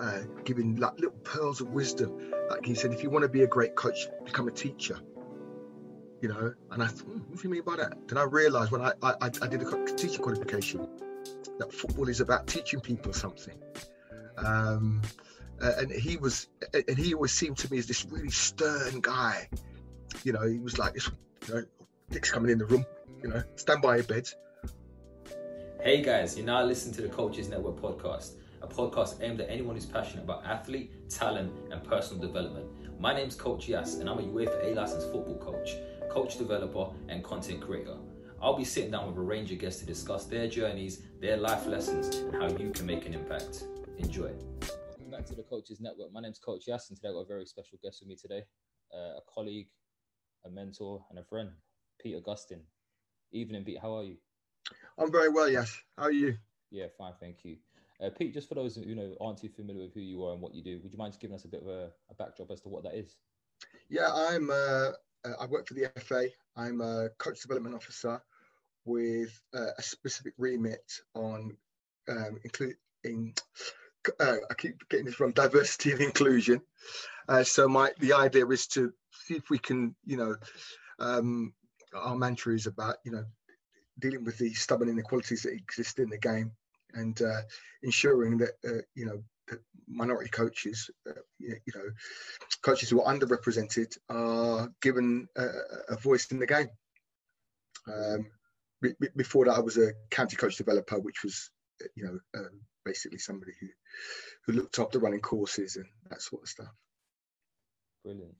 Uh, giving like little pearls of wisdom. Like he said, if you want to be a great coach, become a teacher. You know, and I thought, hmm, what do you mean by that? Then I realised when I, I I did a teacher qualification that football is about teaching people something. Um, and he was, and he always seemed to me as this really stern guy. You know, he was like this. You know, Dick's coming in the room. You know, stand by your bed. Hey guys, you're now listening to the Coaches Network podcast podcast aimed at anyone who's passionate about athlete, talent, and personal development. My name's Coach Yas, and I'm a UEFA A licensed football coach, coach developer, and content creator. I'll be sitting down with a range of guests to discuss their journeys, their life lessons, and how you can make an impact. Enjoy. Welcome back to the Coaches Network. My name's Coach Yas, and today I've got a very special guest with me today uh, a colleague, a mentor, and a friend, Pete Augustine. Evening, Pete. How are you? I'm very well, yes. How are you? Yeah, fine, thank you. Uh, Pete, just for those who you know aren't too familiar with who you are and what you do, would you mind just giving us a bit of a, a backdrop as to what that is? Yeah, I'm. Uh, uh I work for the FA. I'm a coach development officer with uh, a specific remit on um, including. Uh, I keep getting this wrong. Diversity and inclusion. Uh, so my the idea is to see if we can, you know, um, our mantra is about you know dealing with the stubborn inequalities that exist in the game and uh, ensuring that uh, you know minority coaches, uh, you, know, coaches who are underrepresented are given a, a voice in the game. Um, b- before that, I was a county coach developer, which was, uh, you know, um, basically somebody who who looked after running courses and that sort of stuff. Brilliant.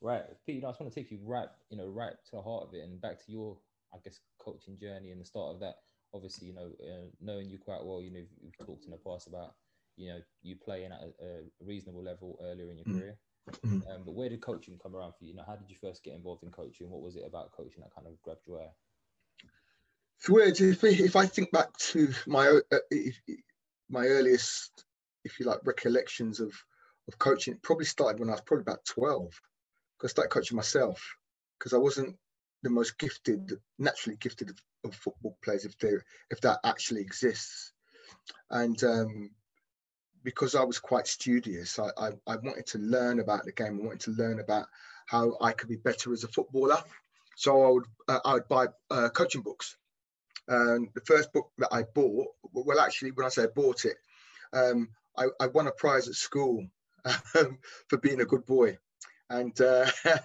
Right, Pete. You know, I just want to take you right, you know, right to the heart of it and back to your, I guess, coaching journey and the start of that obviously, you know, uh, knowing you quite well, you know, you've talked in the past about, you know, you playing at a, a reasonable level earlier in your mm. career. Mm. Um, but where did coaching come around for you? You know, how did you first get involved in coaching? What was it about coaching that kind of grabbed your eye? It's weird. If, if I think back to my uh, my earliest, if you like, recollections of of coaching, it probably started when I was probably about twelve. Because I started coaching myself because I wasn't the most gifted, naturally gifted of, of football players, if they if that actually exists. And um, because I was quite studious, I, I, I, wanted to learn about the game. I wanted to learn about how I could be better as a footballer. So I would uh, I would buy uh, coaching books. And the first book that I bought, well, actually, when I say I bought it, um, I, I, won a prize at school um, for being a good boy and uh,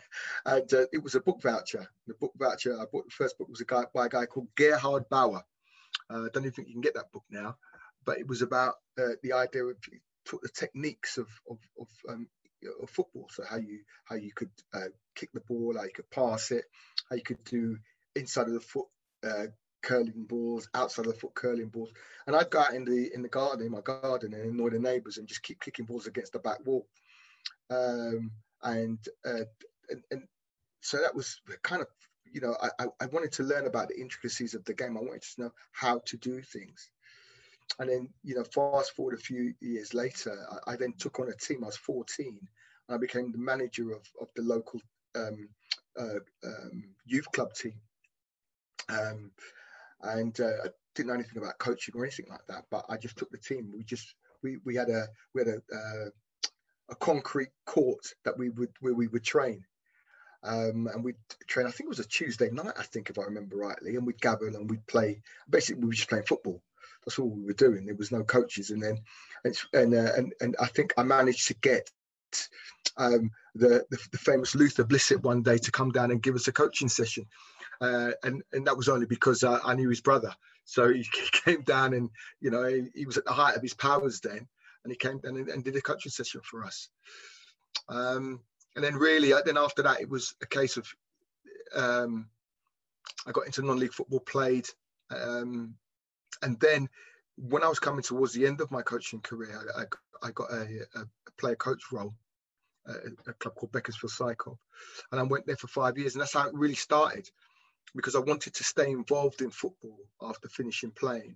and uh, it was a book voucher. The book voucher I bought the first book was a guy by a guy called Gerhard Bauer. Uh, I don't even think you can get that book now, but it was about uh, the idea of the techniques of of, of, um, of, football. So how you how you could uh, kick the ball, how you could pass it, how you could do inside of the foot uh, curling balls, outside of the foot curling balls. And I'd go out in the in the garden, in my garden, and annoy the neighbours and just keep kicking balls against the back wall. Um, and uh, and, and so that was kind of you know I, I wanted to learn about the intricacies of the game. I wanted to know how to do things. And then, you know, fast forward a few years later, I, I then took on a team. I was 14. I became the manager of, of the local um, uh, um, youth club team. Um, and uh, I didn't know anything about coaching or anything like that, but I just took the team. We just we we had a we had a uh, a concrete court that we would where we would train. Um, and we'd train, I think it was a Tuesday night, I think, if I remember rightly, and we'd gather and we'd play. Basically, we were just playing football. That's all we were doing. There was no coaches. And then, and and uh, and, and I think I managed to get um, the, the, the famous Luther Blissett one day to come down and give us a coaching session, uh, and and that was only because I, I knew his brother. So he came down and you know he, he, was at the height of his powers then, and he came down and, and did a coaching session for us. Um, and then really, uh, then after that, it was a case of um, I got into non-league football, played, um, and then when I was coming towards the end of my coaching career, I, I, I got a, a, player coach role at a club called Beaconsfield SYCOB, and I went there for five years, and that's how it really started, because I wanted to stay involved in football after finishing playing,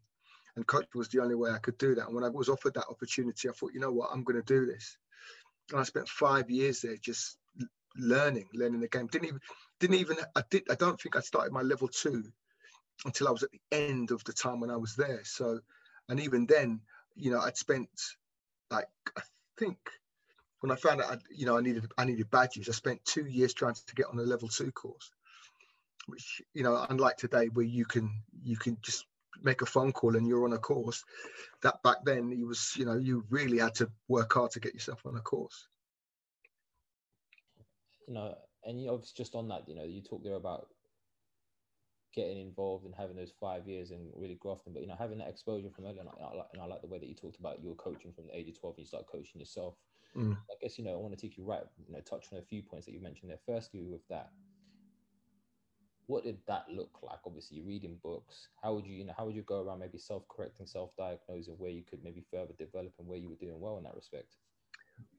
and coach was the only way I could do that. And when I was offered that opportunity, I thought, you know what, I'm going to do this. And I spent five years there just learning, learning the game. Didn't even, didn't even, I did, I don't think I started my level two until I was at the end of the time when I was there. So, and even then, you know, I'd spent like, I think when I found out, I, you know, I needed, I needed badges, I spent two years trying to get on a level two course, which, you know, unlike today where you can, you can just make a phone call and you're on a course that back then you was you know you really had to work hard to get yourself on a course. You know and you obviously just on that you know you talk there about getting involved and having those five years and really grafting but you know having that exposure from early and I, like, and I like the way that you talked about your coaching from the age of 12 and you start coaching yourself. Mm. i guess you know i want to take you right you know touch on a few points that you mentioned there. Firstly with that what did that look like? Obviously, reading books. How would you, you know, how would you go around maybe self-correcting, self-diagnosing where you could maybe further develop and where you were doing well in that respect?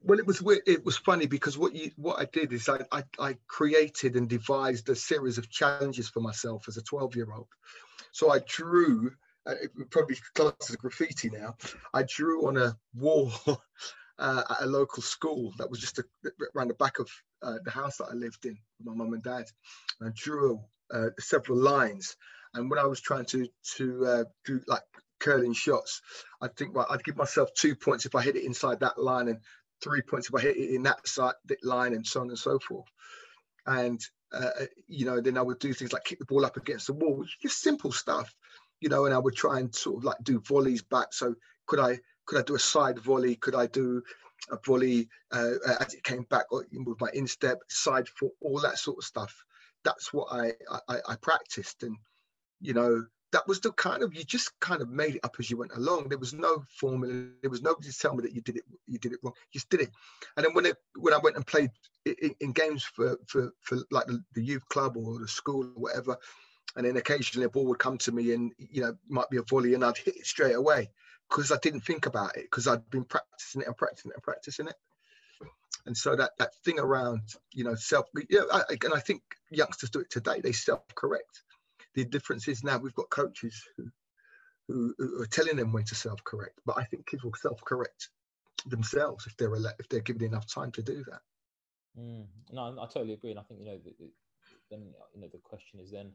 Well, it was it was funny because what you what I did is I I, I created and devised a series of challenges for myself as a 12 year old. So I drew. Uh, probably class to graffiti now. I drew on a wall uh, at a local school that was just a, around the back of uh, the house that I lived in with my mum and dad. And I drew uh, several lines. And when I was trying to to uh, do like curling shots, I think well, I'd give myself two points if I hit it inside that line, and three points if I hit it in that side line, and so on and so forth. And uh, you know, then I would do things like kick the ball up against the wall, just simple stuff, you know. And I would try and sort of like do volleys back. So could I could I do a side volley? Could I do a volley uh, as it came back with my instep, side foot, all that sort of stuff that's what I, I, I practiced. And, you know, that was the kind of you just kind of made it up as you went along. There was no formula. There was nobody to tell me that you did it. You did it wrong. You just did it. And then when it when I went and played in, in games for for for like the, the, youth club or the school or whatever, and then occasionally a ball would come to me and you know might be a volley and I'd hit it straight away because I didn't think about it because I'd been practicing it and practicing it and practicing it and so that that thing around you know self yeah I, and i think youngsters do it today. They self-correct. The difference is now we've got coaches who, who, who are telling them when to self-correct but i think kids will self-correct themselves if they're if they're given enough time to do that. Mm. no i totally agree and i think you know the, then you know the question is then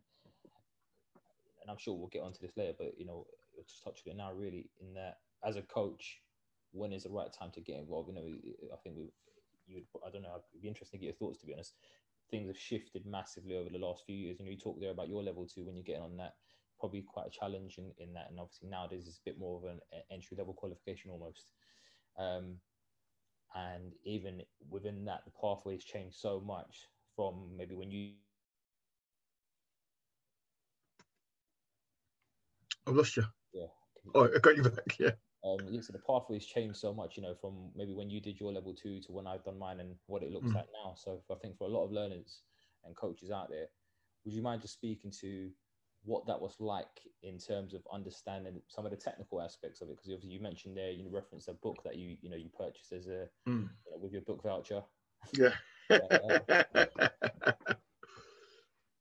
and i'm sure we'll get onto this later but you know just touch on it now really in that as a coach when is the right time to get involved? You know i think we you would, I don't know, it'd be interesting to get your thoughts, to be honest. Things have shifted massively over the last few years. And you talk there about your level two when you're getting on that, probably quite a challenge in, in that. And obviously nowadays it's a bit more of an entry level qualification almost. Um, and even within that, the pathways change so much from maybe when you. I've lost you. Yeah. Oh, I got you back. Yeah um, looks like the pathways changed so much, you know, from maybe when you did your level two to when I've done mine and what it looks mm. like now. So I think for a lot of learners and coaches out there, would you mind just speaking to what that was like in terms of understanding some of the technical aspects of it? Because obviously you mentioned there, you know, referenced a book that you you know you purchased as a mm. you know, with your book voucher. Yeah.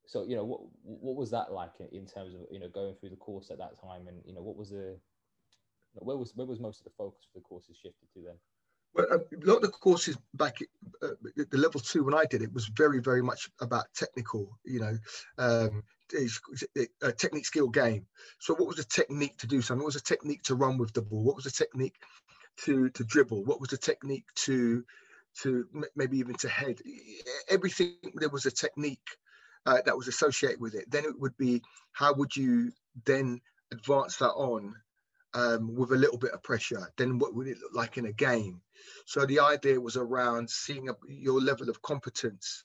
so you know what what was that like in terms of you know going through the course at that time and you know what was the where was where was most of the focus for the courses shifted to then? Well, a lot of the courses back at uh, the level two when I did it was very, very much about technical, you know, um, a technique skill game. So, what was the technique to do something? What was the technique to run with the ball? What was the technique to to dribble? What was the technique to to maybe even to head. Everything there was a technique uh, that was associated with it. Then it would be how would you then advance that on um, with a little bit of pressure? Then what would it look like in a game? So the idea was around seeing a, your level of competence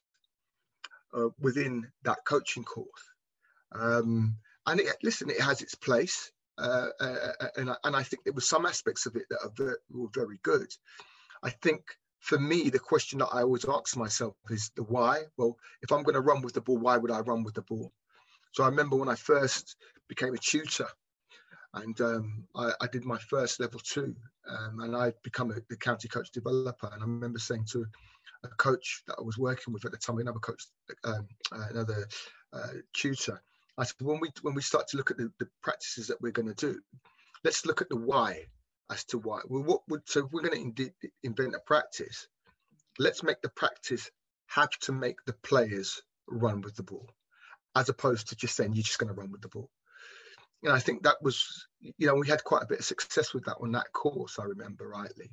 uh, within that coaching course. Um, and it, listen, it has its place. Uh, uh, uh, and, I, and I think there were some aspects of it that are very, were very good. I think for me, the question that I always ask myself is the why. Well, if I'm going to run with the ball, why would I run with the ball? So I remember when I first became a tutor, and um, I, I, did my first level two, um, and I'd become a, the county coach developer. And I remember saying to a coach that I was working with at the time, another coach, um, another uh, tutor, I said, when we when we start to look at the, the practices that we're going to do, let's look at the why as to why. Well, what would so we're going to invent a practice, let's make the practice have to make the players run with the ball, as opposed to just saying you're just going to run with the ball. And I think that was, you know, we had quite a bit of success with that on that course. I remember rightly,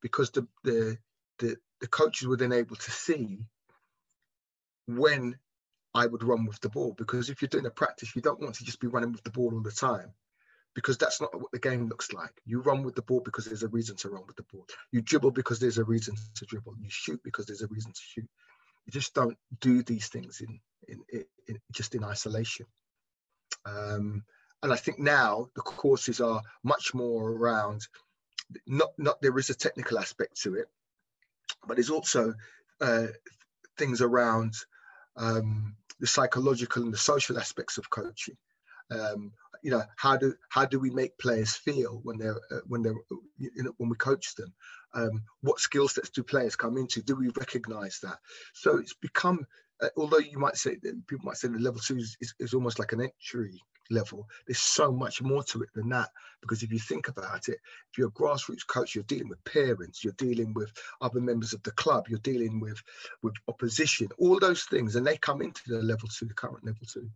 because the the the, the coaches were then able to see when I would run with the ball. Because if you're doing a practice, you don't want to just be running with the ball all the time because that's not what the game looks like. You run with the ball because there's a reason to run with the ball. You dribble because there's a reason to dribble. You shoot because there's a reason to shoot. You just don't do these things in, in, in, in just in isolation. Um, and I think now the courses are much more around. Not not there is a technical aspect to it, but there's also uh, things around um, the psychological and the social aspects of coaching. Um, you know how do how do we make players feel when they're uh, when they're you know when we coach them um, what skill sets do players come into do we recognize that so it's become uh, although you might say people might say the level two is, is, is, almost like an entry level there's so much more to it than that because if you think about it if you're a grassroots coach you're dealing with parents you're dealing with other members of the club you're dealing with with opposition all those things and they come into the level two the current level two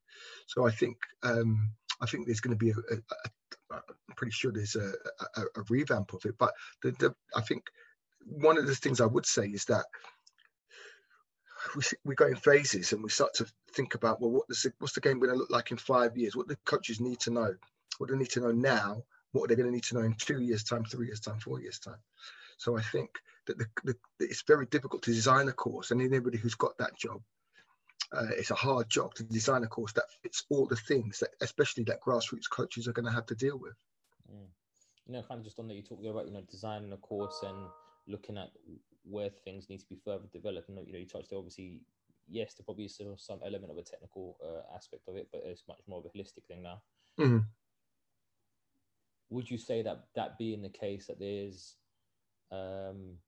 so i think um I think there's going to be a, a, a I'm pretty sure there's a, a, a revamp of it. But the, the, I think one of the things I would say is that we, we go in phases and we start to think about well, what the, what's the game going to look like in five years? What the coaches need to know, what do they need to know now, what they're going to need to know in two years' time, three years' time, four years' time. So I think that the, the, it's very difficult to design a course, and anybody who's got that job uh, it's a hard job to design a course that fits all the things that, especially that grassroots coaches are going to have to deal with. Mm. You know, kind of just on that, you talked about you know designing a course and looking at where things need to be further developed. And you know, you touched on obviously, yes, there probably is some element of a technical uh, aspect of it, but it's much more of a holistic thing now. Mm-hmm. Would you say that that being the case, that there's um,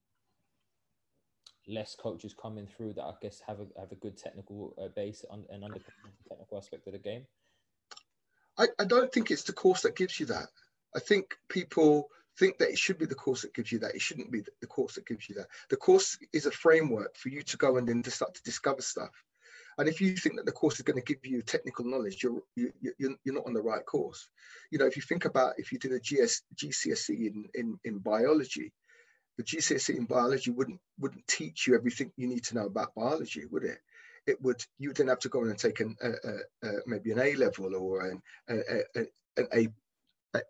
less coaches coming through that I guess have a have a good technical uh, base and understand the technical aspect of the game? I, I don't think it's the course that gives you that. I think people think that it should be the course that gives you that. It shouldn't be the course that gives you that. The course is a framework for you to go and then to start to discover stuff. And if you think that the course is going to give you technical knowledge, you're you, you're, you're not on the right course. You know, if you think about if you did a GS, GCSE in, in, in biology, the GCSE in biology wouldn't wouldn't teach you everything you need to know about biology, would it? It would you would then have to go and take an, a, a, maybe an A level or an, a, an A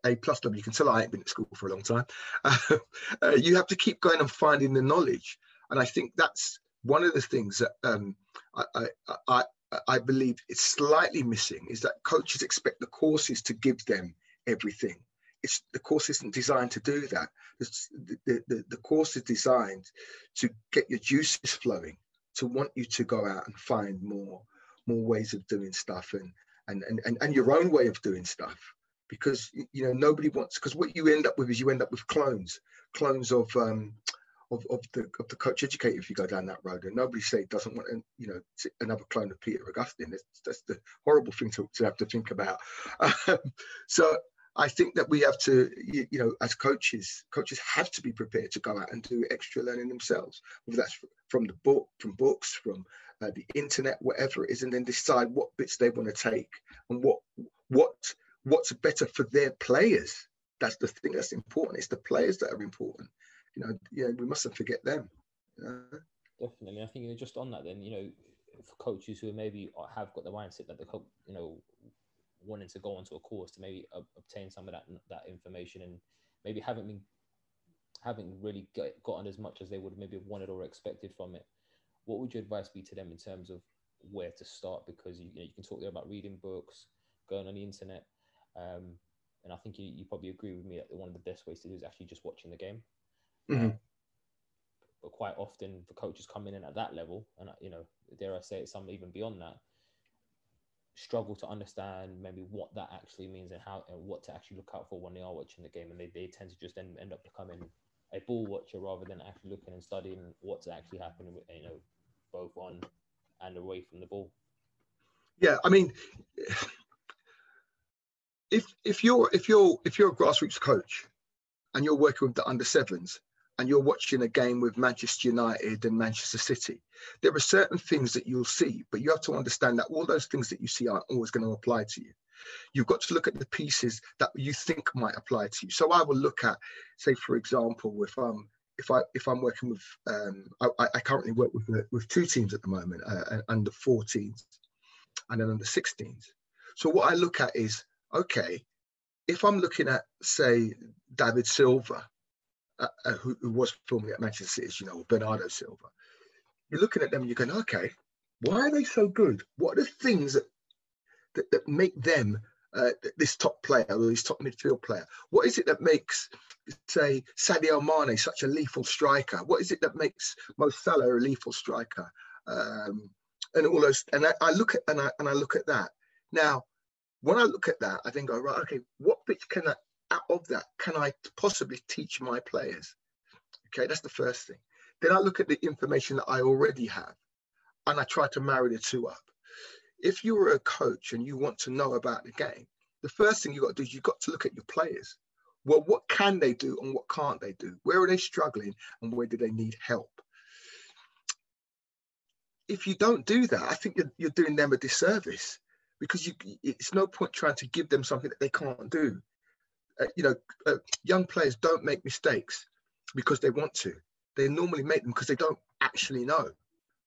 a plus W tell I ain't been at school for a long time. Uh, you have to keep going and finding the knowledge, and I think that's one of the things that um, I, I, I I believe is slightly missing is that coaches expect the courses to give them everything it's the course isn't designed to do that. The, the, the course is designed to get your juices flowing, to want you to go out and find more more ways of doing stuff and and, and, and your own way of doing stuff. Because you know nobody wants because what you end up with is you end up with clones, clones of um, of, of the of the coach educator if you go down that road. And nobody say doesn't want you know another clone of Peter Augustine. That's, that's the horrible thing to, to have to think about. Um, so I think that we have to, you, you, know, as coaches, coaches have to be prepared to go out and do extra learning themselves, whether that's from the book, from books, from uh, the internet, whatever it is, and then decide what bits they want to take and what what what's better for their players. That's the thing that's important. It's the players that are important. You know, yeah, we mustn't forget them. Definitely, I think you know, just on that, then you know, for coaches who maybe have got the mindset that the you know wanting to go onto a course to maybe obtain some of that that information and maybe haven't been haven't really get, gotten as much as they would maybe wanted or expected from it. What would your advice be to them in terms of where to start? Because you, you know you can talk there about reading books, going on the internet, um, and I think you, you probably agree with me that one of the best ways to do is actually just watching the game. Mm-hmm. Um, but quite often, the coaches coming in at that level, and you know, dare I say it, some even beyond that, struggle to understand maybe what that actually means and how and what to actually look out for when they are watching the game, and they, they tend to just end, end up becoming a ball watcher rather than actually looking and studying what's actually happening, with, you know, both on and away from the ball. Yeah, I mean, if if you're if you're if you're a grassroots coach and you're working with the under sevens and you're watching a game with Manchester United and Manchester City, there are certain things that you'll see, but you have to understand that all those things that you see aren't always going to apply to you. You've got to look at the pieces that you think might apply to you. So I will look at, say, for example, if I'm if I if I'm working with, um, I, I, currently work with with two teams at the moment, uh, under 14s and then under 16s. So what I look at is okay, if I'm looking at say David Silva uh, uh, who, who, was filming at Manchester City, you know, Bernardo Silva. You're looking at them and you're going, okay, why are they so good? What are the things that that, that make them uh, this top player or this top midfield player? What is it that makes, say, Sadio Mane such a lethal striker? What is it that makes Mo Salah a lethal striker? Um, and all those, and I, I look at and I and I look at that. Now, when I look at that, I think, go right, okay, what bits can I out of that can I possibly teach my players? Okay, that's the first thing. Then I look at the information that I already have and I try to marry the two up. If you're a coach and you want to know about the game, the first thing you've got to do is you've got to look at your players. Well, what can they do and what can't they do? Where are they struggling and where do they need help? If you don't do that, I think you're, you're doing them a disservice because you, it's no point trying to give them something that they can't do uh, you know, uh, young players don't make mistakes because they want to. They normally make them because they don't actually know,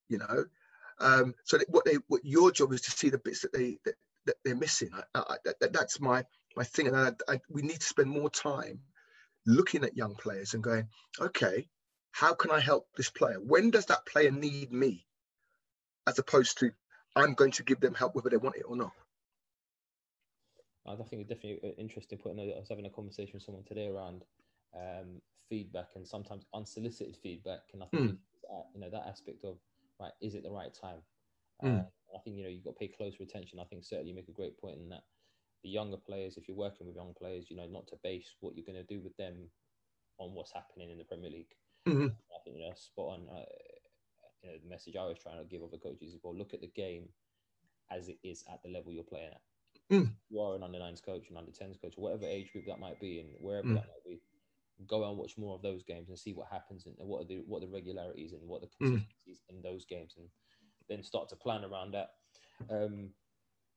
you know. Um, so what they, what your job is to see the bits that they that, that they're missing. I, I, that, that's my my thing, and I, we need to spend more time looking at young players and going, okay, how can I help this player? When does that player need me? As opposed to, I'm going to give them help whether they want it or not. I think it's definitely interesting. Putting, I was having a conversation with someone today around um, feedback and sometimes unsolicited feedback, and I think mm. you know that aspect of right, is it the right time? Mm. Uh, I think you know you've got to pay closer attention. I think certainly you make a great point in that the younger players, if you're working with young players, you know not to base what you're going to do with them on what's happening in the Premier League. Mm-hmm. I think you know spot on. Uh, you know, the message I was trying to give other coaches is well, look at the game as it is at the level you're playing at. Mm. You are an under nines coach, an under tens coach, whatever age group that might be, and wherever mm. that might be. Go and watch more of those games and see what happens and what are the what are the regularities and what the mm. consistencies mm. in those games, and then start to plan around that. Um,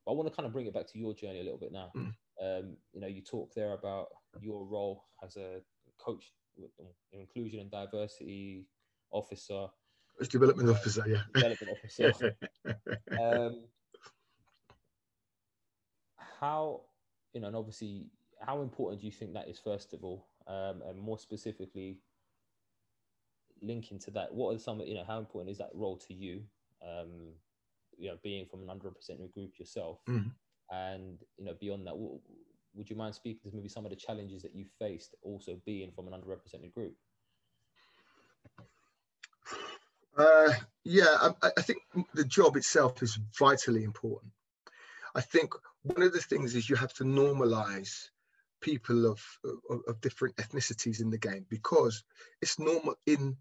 I want to kind of bring it back to your journey a little bit now. Mm. Um, you know, you talk there about your role as a coach, inclusion and diversity officer, development officer, yeah, development officer. um, how you know, and obviously, how important do you think that is? First of all, um, and more specifically, linking to that, what are some you know, how important is that role to you? Um, you know, being from an underrepresented group yourself, mm-hmm. and you know, beyond that, what, would you mind speaking to maybe some of the challenges that you faced also being from an underrepresented group? Uh, yeah, I, I, think the job itself is vitally important. I think one of the things is you have to normalize people of, of, of different ethnicities in the game because it's normal in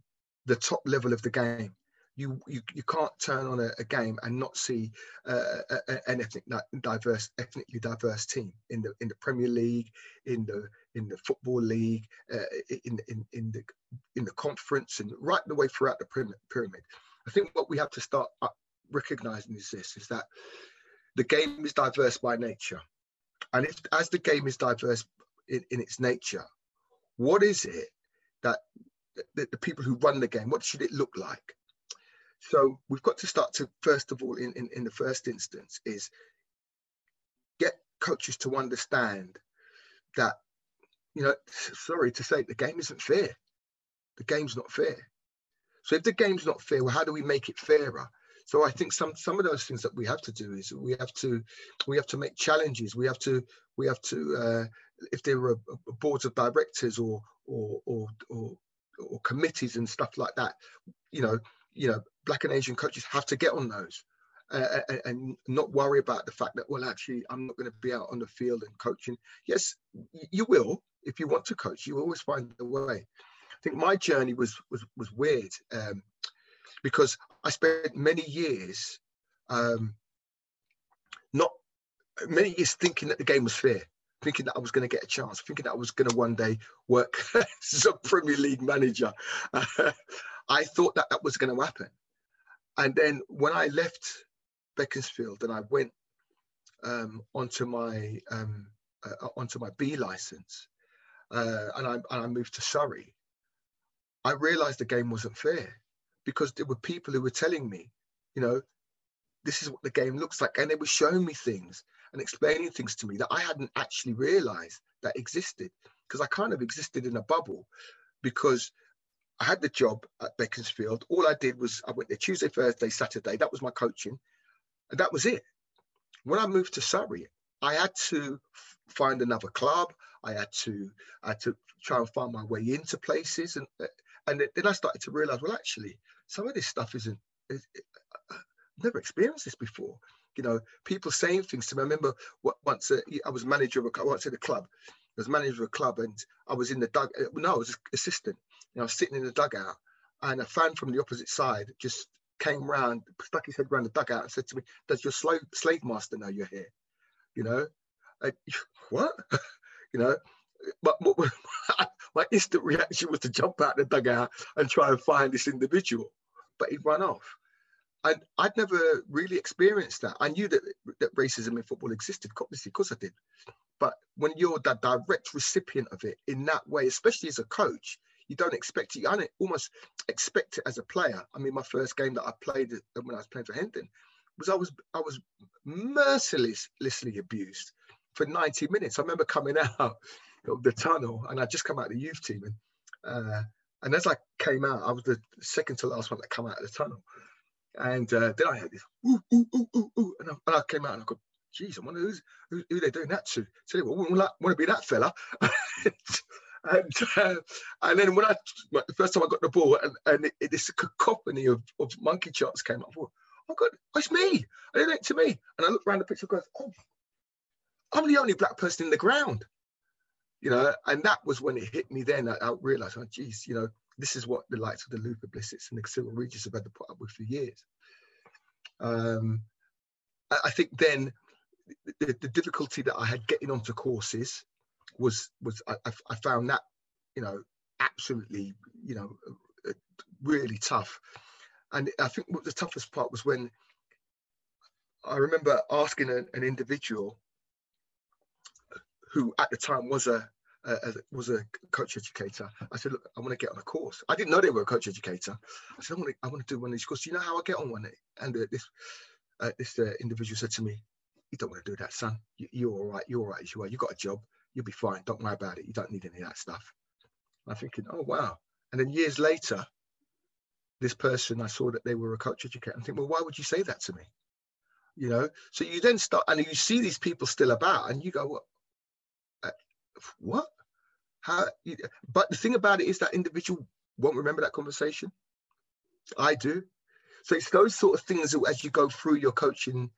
the top level of the game. You, you, you can't turn on a, a game and not see uh, a, an ethnic diverse, ethnically diverse team in the in the Premier League, in the in the football league, uh, in, in in the in the conference, and right the way throughout the pyramid. I think what we have to start recognizing is this: is that the game is diverse by nature. And if, as the game is diverse in, in its nature, what is it that the, the people who run the game, what should it look like? So we've got to start to first of all, in, in, in the first instance, is get coaches to understand that, you know, sorry to say, the game isn't fair. The game's not fair. So if the game's not fair, well, how do we make it fairer? So I think some some of those things that we have to do is we have to we have to make challenges. We have to we have to uh, if there are boards of directors or or or, or or committees and stuff like that, you know, you know, black and Asian coaches have to get on those. Uh, and not worry about the fact that well actually i'm not going to be out on the field and coaching yes you will if you want to coach you always find a way i think my journey was was was weird um, because i spent many years um, not many years thinking that the game was fair thinking that I was going to get a chance, thinking that I was going to one day work as a Premier League manager. I thought that that was going to happen. And then when I left Beaconsfield and I went um, onto my um, uh, onto my B license uh, and, I, and I moved to Surrey, I realized the game wasn't fair because there were people who were telling me, you know, this is what the game looks like. And they were showing me things and explaining things to me that I hadn't actually realized that existed because I kind of existed in a bubble because I had the job at Beaconsfield. All I did was I went there Tuesday, Thursday, Saturday. That was my coaching. And that was it. When I moved to Surrey, I had to find another club. I had to I had to try and find my way into places, and and then I started to realize, well, actually, some of this stuff isn't. Is, I've never experienced this before. You know, people saying things to me. I remember once uh, I was manager of a, once at a club. I was manager of a club, and I was in the dug. Uh, no, I was assistant, you know, sitting in the dugout, and a fan from the opposite side just came round, stuck his head around the dugout, and said to me, "Does your slave slave master know you're here?" You know, I, what? you know, but, but my instant reaction was to jump out the dugout and try and find this individual, but he'd run off. And I'd never really experienced that. I knew that, that racism in football existed, obviously, because I did. But when you're the direct recipient of it in that way, especially as a coach, you don't expect it. I almost expect it as a player. I mean, my first game that I played when I was playing for Hendon was I was I was mercilessly abused for 90 minutes. I remember coming out of the tunnel and I just come out of the youth team and uh, and as I came out, I was the second to last one that come out of the tunnel. And uh, then I had this ooh, ooh, ooh, ooh, ooh. And, I, and I came out and I go, geez, I wonder who's, who, who they're doing that to. So they want to be that fella. and uh, and then when I the first time I got the ball and, and it, it, this cacophony of, of monkey charts came up, I thought, oh God, it's me. And it to me. And I looked around the picture and goes, oh, I'm the only black person in the ground. You know, and that was when it hit me then. I, I realized, oh geez, you know, this is what the likes of the Luther Blissetts and the Cyril Regis have had to put up with for years. Um, I, I think then the, the, difficulty that I had getting onto courses was was I, I found that you know absolutely you know uh, really tough, and I think what the toughest part was when I remember asking an, an individual who at the time was a, a, a, was a coach educator. I said, look, I want to get on a course. I didn't know they were a coach educator. I said, I want to, I want to do one of these courses. You know how I get on one? And uh, this uh, this uh, individual said to me, you don't want to do that, son. You, are all right. You're all right as you are. You got a job you'll be fine. Don't worry about it. You don't need any of that stuff. I'm thinking, oh wow. And then years later, this person I saw that they were a coach educator. I think, well, why would you say that to me? You know. So you then start, and you see these people still about, and you go, what? Uh, what? How? But the thing about it is that individual won't remember that conversation. I do. So it's those sort of things that as you go through your coaching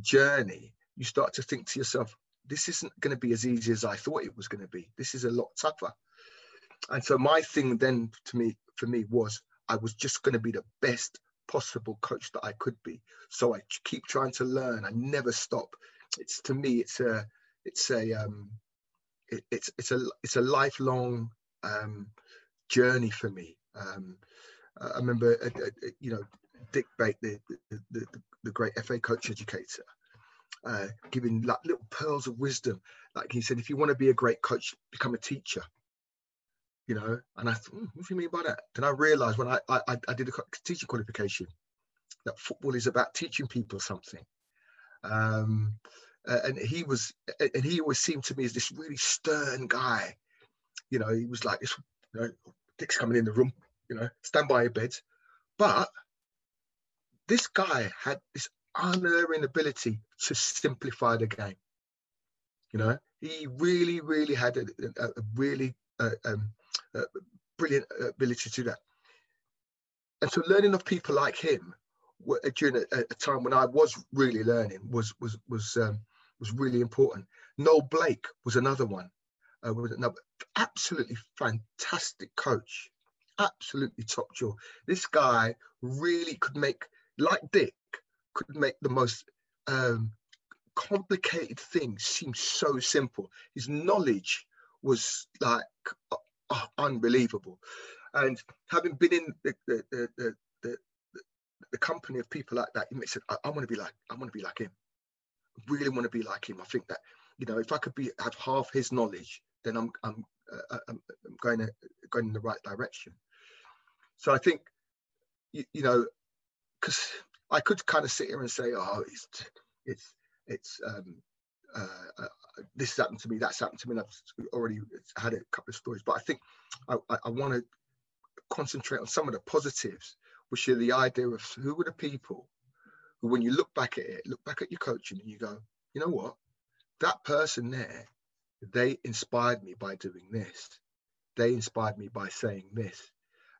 journey, you start to think to yourself, this isn't going to be as easy as I thought it was going to be. This is a lot tougher. And so my thing then to me, for me was I was just going to be the best possible coach that I could be. So I keep trying to learn. I never stop. It's to me, it's a, it's a, um, it, it's it's a it's a lifelong um, journey for me. Um, I remember, uh, uh, you know, Dick Bate, the, the, the, the great FA coach educator uh, giving like little pearls of wisdom. Like he said, if you want to be a great coach, become a teacher. you know. And I thought, mm, what do you mean by that? Then I realized when I, I, I did a teacher qualification that football is about teaching people something. Um, and he was, and he always seemed to me as this really stern guy. You know, he was like this, you know, Dick's coming in the room, you know, stand by your bed. But this guy had this unerring ability to simplify the game. You know, he really, really had a, a, a really uh, um, uh, brilliant ability to do that. And so, learning of people like him during a, a time when I was really learning was was was um, was really important. Noel Blake was another one. Uh, was another absolutely fantastic coach, absolutely top jaw. This guy really could make, like Dick, could make the most um, complicated things seem so simple. His knowledge was like uh, uh, unbelievable. And having been in the, the, the, the, the, company of people like that, he said, I, I want to be like, I want to be like him. I really want to be like him. I think that, you know, if I could be have half his knowledge, then I'm I'm, uh, I'm, I'm going to, going in the right direction. So I think, you, you know, because I could kind of sit here and say, oh, it's it's it's um, uh, uh, this has happened to me, that's happened to me. And I've already had a couple of stories, but I think I, I, I want to concentrate on some of the positives, which are the idea of who were the people who, when you look back at it, look back at your coaching and you go, you know what, that person there, they inspired me by doing this. They inspired me by saying this.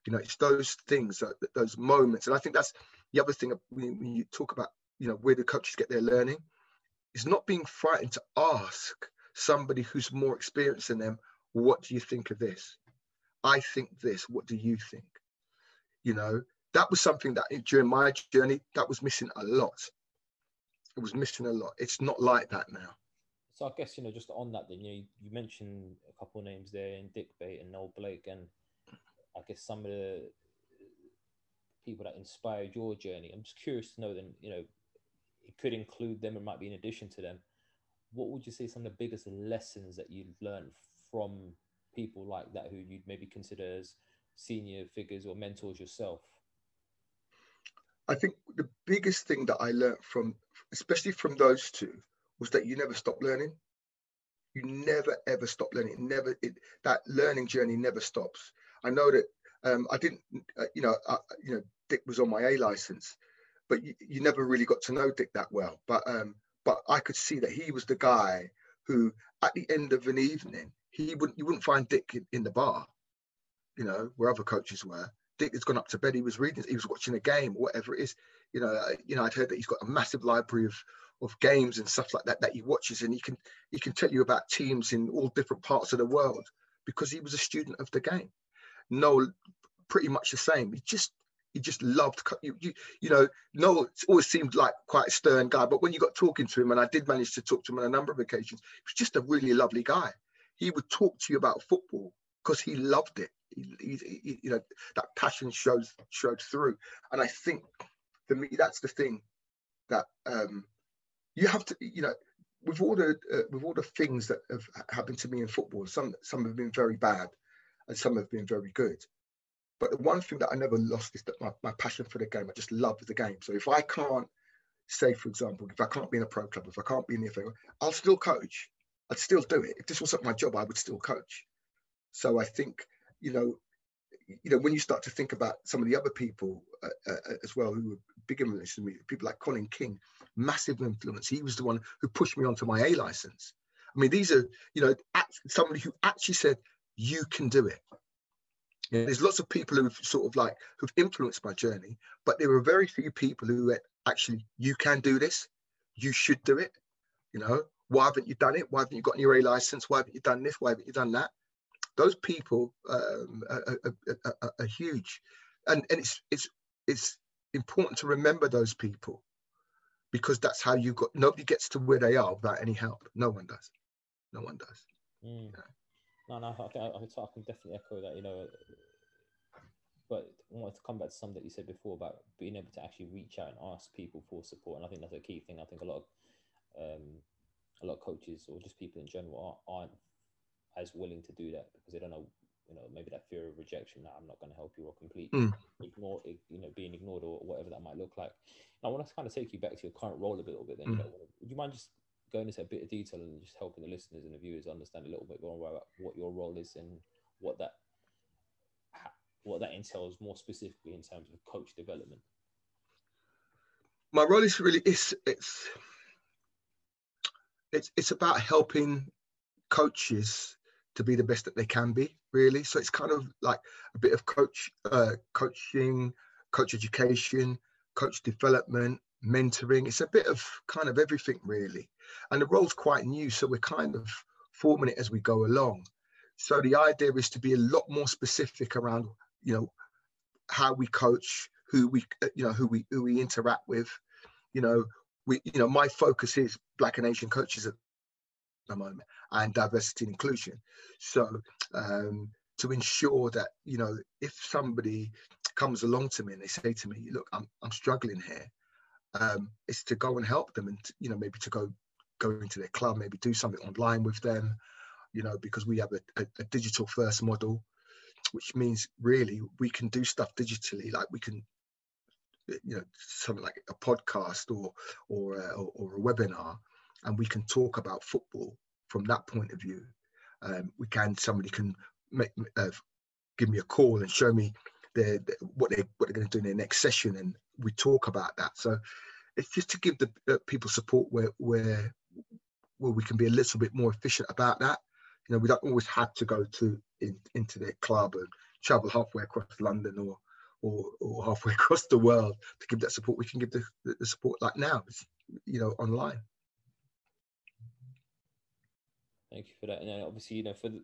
You know, it's those things, those moments, and I think that's the other thing when you talk about, you know, where the coaches get their learning is not being frightened to ask somebody who's more experienced than them, what do you think of this? I think this. What do you think? You know, that was something that during my journey that was missing a lot. It was missing a lot. It's not like that now. So I guess you know, just on that, then you you mentioned a couple of names there, in Dick Bate and Noel Blake, and I guess some of the people that inspired your journey. I'm just curious to know then, you know, it could include them, it might be in addition to them. What would you say some of the biggest lessons that you've learned from people like that who you'd maybe consider as senior figures or mentors yourself? I think the biggest thing that I learned from, especially from those two, was that you never stop learning. You never ever stop learning. Never it, that learning journey never stops. I know that um, I didn't, uh, you know, uh, you know, Dick was on my A license, but you, you, never really got to know Dick that well. But um, but I could see that he was the guy who, at the end of an evening, he wouldn't you wouldn't find Dick in, in the bar, you know, where other coaches were. Dick has gone up to bed. He was reading. He was watching a game, whatever it is. You know, uh, you know. I'd heard that he's got a massive library of of games and stuff like that that he watches, and he can he can tell you about teams in all different parts of the world because he was a student of the game. Noel, pretty much the same. He just he just loved you, you, you know Noel always seemed like quite a stern guy but when you got talking to him and i did manage to talk to him on a number of occasions he was just a really lovely guy. He would talk to you about football because he loved it. He, he, he, you know that passion shows showed through. And i think for me that's the thing that um you have to you know with all the uh, with all the things that have happened to me in football some some have been very bad and some have been very good. But the one thing that I never lost is that my, my passion for the game. I just love the game. So if I can't, say for example, if I can't be in a pro club, if I can't be in the FA, I'll still coach. I'd still do it. If this wasn't my job, I would still coach. So I think, you know, you know, when you start to think about some of the other people uh, uh, as well who were big influences me, people like Colin King, massive influence. He was the one who pushed me onto my A license. I mean, these are, you know, somebody who actually said, you can do it. There's lots of people who've sort of like who've influenced my journey, but there are very few people who actually you can do this, you should do it. You know, why haven't you done it? Why haven't you gotten your A license? Why haven't you done this? Why haven't you done that? Those people um, are, are, are, are huge, and and it's it's it's important to remember those people because that's how you got. Nobody gets to where they are without any help. No one does. No one does. Mm. No, no, I, I, I can definitely echo that. You know, but I wanted to come back to something that you said before about being able to actually reach out and ask people for support, and I think that's a key thing. I think a lot of um, a lot of coaches or just people in general aren't, as willing to do that because they don't know you know maybe that fear of rejection that I'm not going to help you or completely Mm. ignore you know being ignored or whatever that might look like. I want to kind of take you back to your current role a little bit. Then, you Mm. know, would you mind just going into a bit of detail and just helping the listeners and the viewers understand a little bit more about what your role is and what that what that entails more specifically in terms of coach development? my role is really it's it's it's it's about helping coaches to be the best that they can be really so it's kind of like a bit of coach uh coaching coach education coach development mentoring. It's a bit of kind of everything really. And the role's quite new so we're kind of forming it as we go along. So the idea is to be a lot more specific around you know how we coach who we uh, you know who we who we interact with. You know we you know my focus is black and asian coaches at the moment and diversity and inclusion. So um to ensure that you know if somebody comes along to me and they say to me look i'm, I'm struggling here um it's to go and help them and you know maybe to go go into their club maybe do something online with them you know because we have a, a, a digital first model which means really we can do stuff digitally like we can you know something like a podcast or or a, or, or a webinar and we can talk about football from that point of view. Um, we can somebody can make uh, give me a call and show me their what they what they're going to do in their next session and we talk about that. So it's just to give the uh, people support where where where we can be a little bit more efficient about that. You know we don't always have to go to in, into their club and travel halfway across london or or, or halfway across the world to give that support. We can give the, the support like now you know online. Thank you for that. And obviously, you know, for the,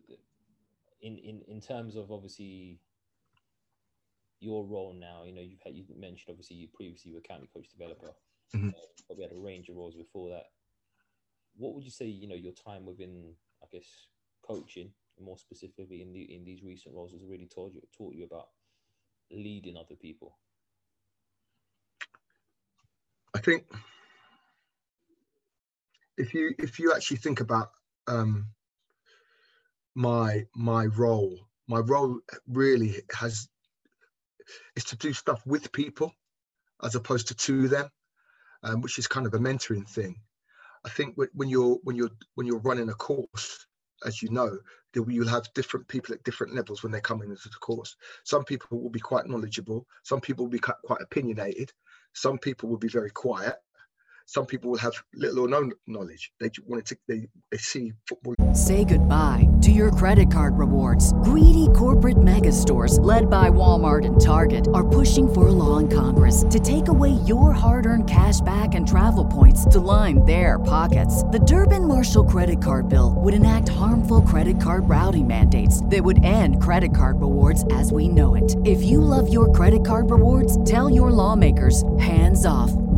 in in in terms of obviously your role now, you know, you've had you mentioned obviously you previously were county coach developer, Mhm. uh, probably had a range of roles before that. What would you say, you know, your time within, I guess, coaching, more specifically in the in these recent roles, has really taught you taught you about leading other people? I think if you if you actually think about um, my my role, my role really has is to do stuff with people as opposed to to them, um, which is kind of a mentoring thing. I think when you're when you're when you're running a course, as you know, you'll have different people at different levels when they come into the course. Some people will be quite knowledgeable. Some people will be quite opinionated. Some people will be very quiet. Some people will have little or no knowledge. They want to they they see football Say goodbye to your credit card rewards. Greedy corporate mega stores, led by Walmart and Target, are pushing for a law in Congress to take away your hard earned cash back and travel points to line their pockets. The Durbin Marshall credit card bill would enact harmful credit card routing mandates that would end credit card rewards as we know it. If you love your credit card rewards, tell your lawmakers hands off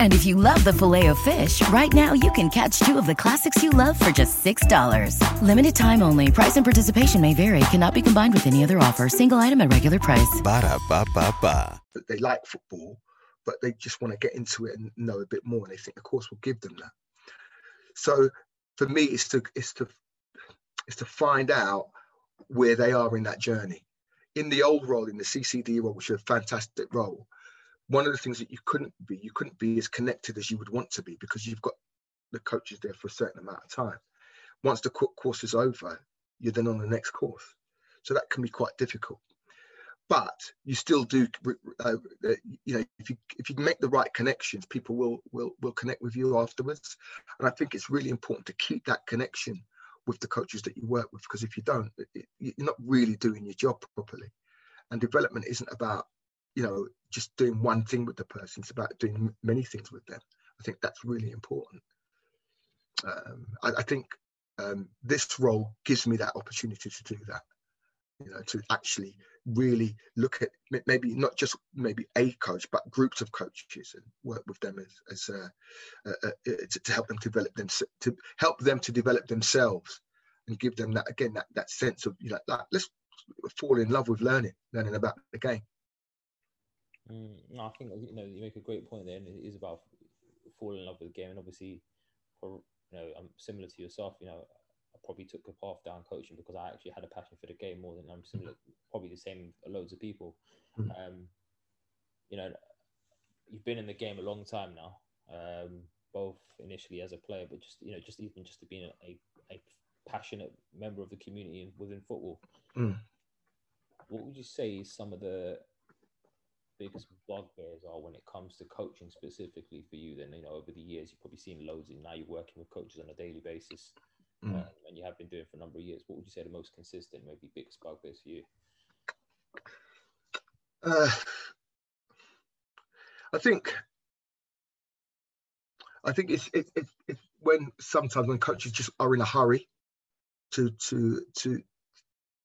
And if you love the filet of fish, right now you can catch two of the classics you love for just $6. Limited time only. Price and participation may vary. Cannot be combined with any other offer. Single item at regular price. Ba-da-ba-ba-ba. they like football, but they just want to get into it and know a bit more, and they think the course will give them that. So for me, it's to it's to it's to find out where they are in that journey. In the old role, in the CCD role, which is a fantastic role, one of the things that you couldn't be, you couldn't be as connected as you would want to be because you've got the coaches there for a certain amount of time. Once the course is over, you're then on the next course. So that can be quite difficult but you still do uh, uh, you know if you if you make the right connections people will will will connect with you afterwards and i think it's really important to keep that connection with the coaches that you work with because if you don't it, you're not really doing your job properly and development isn't about you know just doing one thing with the person it's about doing many things with them i think that's really important um, I, I think um, this role gives me that opportunity to do that you know, to actually really look at maybe not just maybe a coach, but groups of coaches and work with them as, as uh, uh, uh, to, to, help them develop them to help them to develop themselves and give them that again that that sense of you know like, let's fall in love with learning, learning about the game. Mm, no, I think you know you make a great point there, and it is about falling in love with the game, and obviously, for you know, I'm similar to yourself. You know, I probably took a path down coaching because I actually had a passion for the game more than I'm similar, probably the same loads of people. Mm. Um, you know, you've been in the game a long time now, um, both initially as a player, but just you know, just even just to being a, a passionate member of the community within football. Mm. What would you say is some of the biggest bugbears are when it comes to coaching specifically for you? Then you know over the years you've probably seen loads, and now you're working with coaches on a daily basis, mm. um, and you have been doing for a number of years. What would you say the most consistent, maybe biggest bugbears for you? Uh, I think I think it's, it's it's when sometimes when coaches just are in a hurry to to to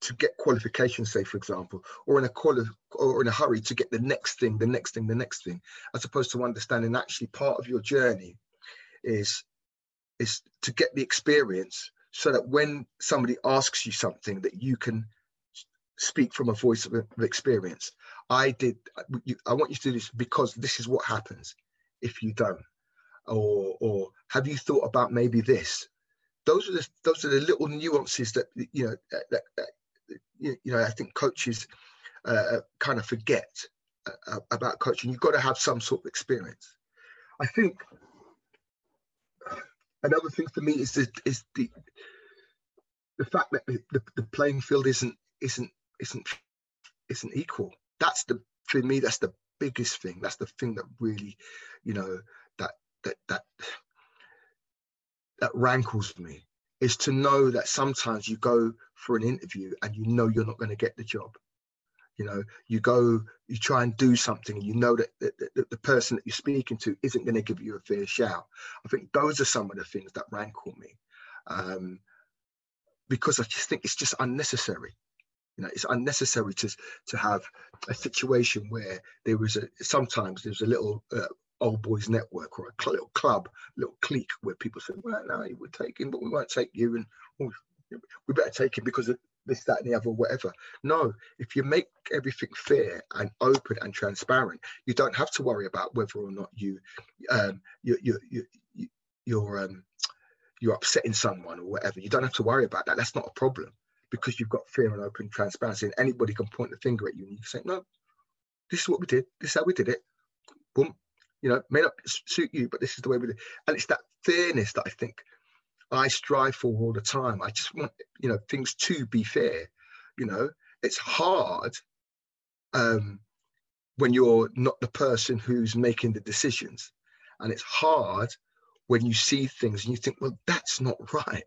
to get qualifications, say for example, or in a quali- or in a hurry to get the next thing, the next thing, the next thing, as opposed to understanding actually part of your journey is is to get the experience so that when somebody asks you something that you can speak from a voice of, of experience. I did. I want you to do this because this is what happens if you don't. Or, or have you thought about maybe this? those are the those are the little nuances that you know that, that you know I think coaches uh, kind of forget uh, about coaching. You've got to have some sort of experience. I think another thing for me is the is the the fact that the, the, the playing field isn't isn't isn't isn't equal. That's the for me. That's the biggest thing. That's the thing that really, you know, that that that that rankles me is to know that sometimes you go for an interview and you know you're not going to get the job you know you go you try and do something and you know that, that, that the person that you're speaking to isn't going to give you a fair shout i think those are some of the things that rankle me um, because i just think it's just unnecessary you know it's unnecessary to to have a situation where there was a sometimes there's a little uh, old boys network or a little club, little clique where people say, well, no, we're taking, but we won't take you. And oh, we better take him because this, that, and the other, whatever. No, if you make everything fair and open and transparent, you don't have to worry about whether or not you, um, you, you, you, you you're, um, you're upsetting someone or whatever. You don't have to worry about that. That's not a problem because you've got fair and open transparency, and anybody can point the finger at you and you can say, no, this is what we did. This is how we did it. Boom, you know, may not suit you, but this is the way we did. It. And it's that fairness that I think I strive for all the time. I just want, you know, things to be fair. You know, it's hard um, when you're not the person who's making the decisions, and it's hard when you see things and you think, well, that's not right.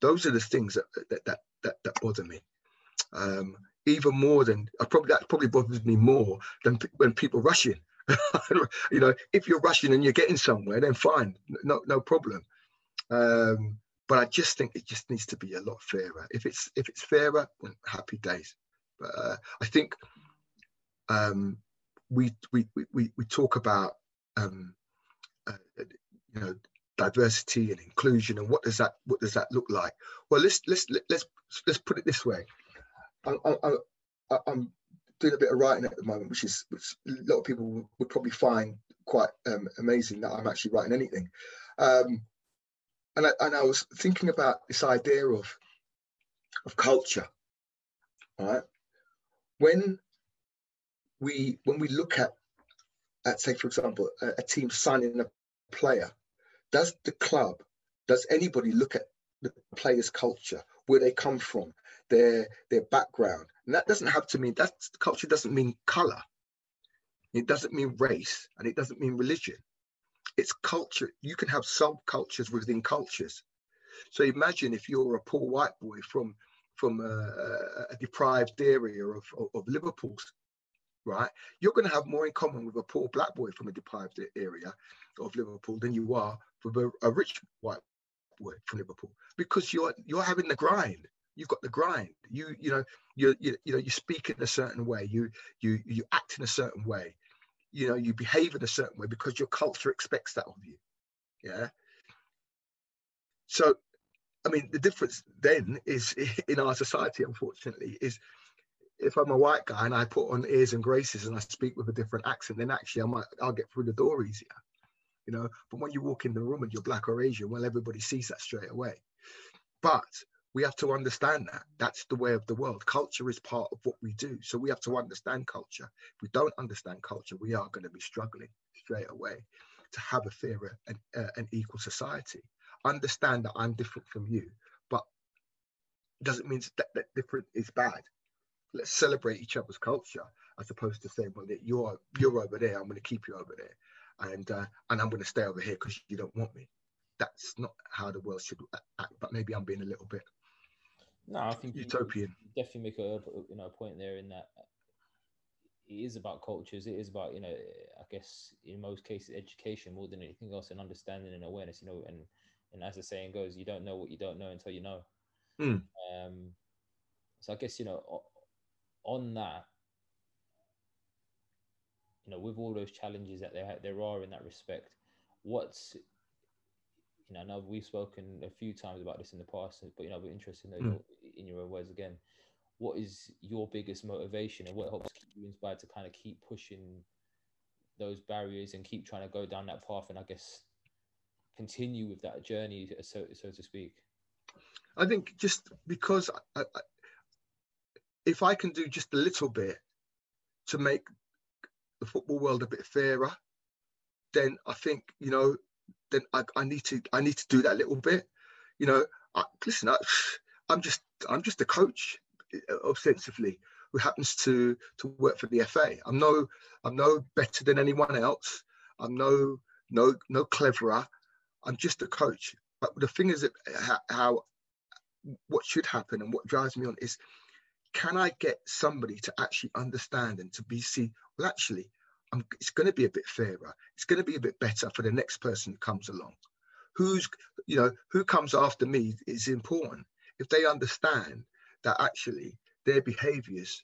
Those are the things that that that that, that bother me. Um, even more than I probably that probably bothers me more than when people rush in you know, if you're rushing and you're getting somewhere, then fine, no no problem. Um, but I just think it just needs to be a lot fairer. If it's if it's fairer, then happy days. But uh, I think um, we, we we we talk about um, uh, you know diversity and inclusion and what does that what does that look like? Well, let's let's let's let's put it this way. I, I'm doing a bit of writing at the moment, which is which a lot of people would probably find quite um, amazing that I'm actually writing anything. Um, and, I, and I was thinking about this idea of of culture. Right, when we when we look at at say for example a, a team signing a player, does the club, does anybody look at the player's culture, where they come from, their their background, and that doesn't have to mean that culture doesn't mean color. It doesn't mean race and it doesn't mean religion. It's culture. You can have subcultures within cultures. So imagine if you're a poor white boy from from a, a deprived area of, of, of Liverpool's, right? You're going to have more in common with a poor black boy from a deprived area of Liverpool than you are with a, a rich white boy from Liverpool because you're you're having the grind you've got the grind. You you know you you, you know you speak in a certain way. You you you act in a certain way. You know you behave in a certain way because your culture expects that of you. Yeah. So, I mean, the difference then is in our society, unfortunately, is if I'm a white guy and I put on airs and graces and I speak with a different accent, then actually I might I'll get through the door easier. You know, but when you walk in the room and you're black or Asian, well, everybody sees that straight away. But we have to understand that. That's the way of the world. Culture is part of what we do. So we have to understand culture. If we don't understand culture we are going to be struggling straight away to have a fairer and uh, an equal society. Understand that i'm different from you but doesn't mean that, that different is bad. Let's celebrate each other's culture as opposed to saying well you're you're over there i'm going to keep you over there. And uh, and i'm going to stay over here because you don't want me. That's not how the world should act but maybe i'm being a little bit no, I think utopian. You definitely make a you know a point there in that it is about cultures. It is about you know I guess in most cases education more than anything else and understanding and awareness. You know, and and as the saying goes, you don't know what you don't know until you know. Mm. Um, so I guess you know on that, you know, with all those challenges that there there are in that respect, what's you know, I know we've spoken a few times about this in the past, but you know, we're interested in, mm. in your own words again. What is your biggest motivation, and what helps keep you inspired to kind of keep pushing those barriers and keep trying to go down that path, and I guess continue with that journey, so so to speak? I think just because I, I, if I can do just a little bit to make the football world a bit fairer, then I think you know then I, I need to I need to do that a little bit. You know, I, listen, I, I'm just I'm just a coach uh, ostensibly who happens to to work for the FA. I'm no I'm no better than anyone else. I'm no no no cleverer. I'm just a coach. But the thing is that how, what should happen and what drives me on is can I get somebody to actually understand and to be see well actually I'm, it's going to be a bit fairer. It's going to be a bit better for the next person who comes along. Who's, you know, who comes after me is important. If they understand that actually their behaviors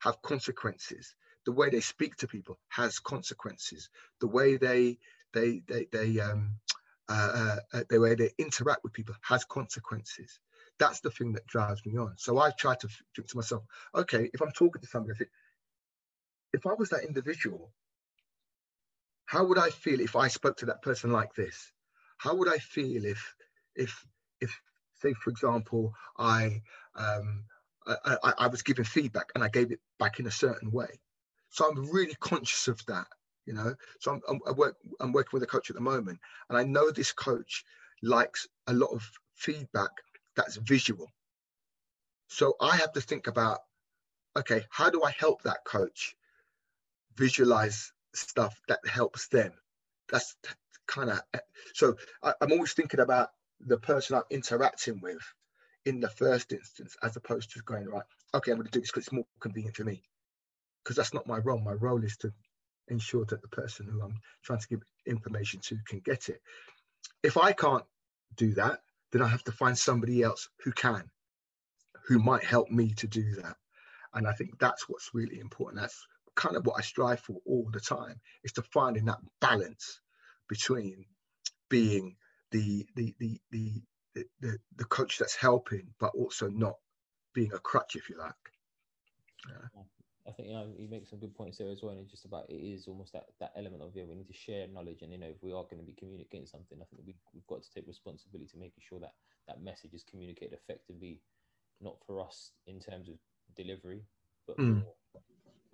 have consequences, the way they speak to people has consequences, the way they, they, they, they, um, uh, uh, the way they interact with people has consequences. That's the thing that drives me on. So I try to think to myself, okay, if I'm talking to somebody, if I was that individual, how would I feel if I spoke to that person like this? How would I feel if, if, if, say, for example, I, um, I, I, I was given feedback and I gave it back in a certain way? So I'm really conscious of that, you know. So I'm, I'm, I work, I'm working with a coach at the moment, and I know this coach likes a lot of feedback that's visual. So I have to think about, okay, how do I help that coach visualize stuff that helps them. That's kind of so I, I'm always thinking about the person I'm interacting with in the first instance, as opposed to going right. Okay, I'm going to do this because it's more convenient for me. Because that's not my role. My role is to ensure that the person who I'm trying to give information to can get it. If I can't do that, then I have to find somebody else who can, who might help me to do that. And I think that's what's really important. That's kind of what I strive for all the time is to finding that balance between being the the the the the, the coach that's helping, but also not being a crutch, if you like. Yeah. I think you know you make some good points there as well, and it's just about it is almost that that element of yeah we need to share knowledge, and you know if we are going to be communicating something, I think we we've got to take responsibility to making sure that that message is communicated effectively, not for us in terms of delivery, but mm. for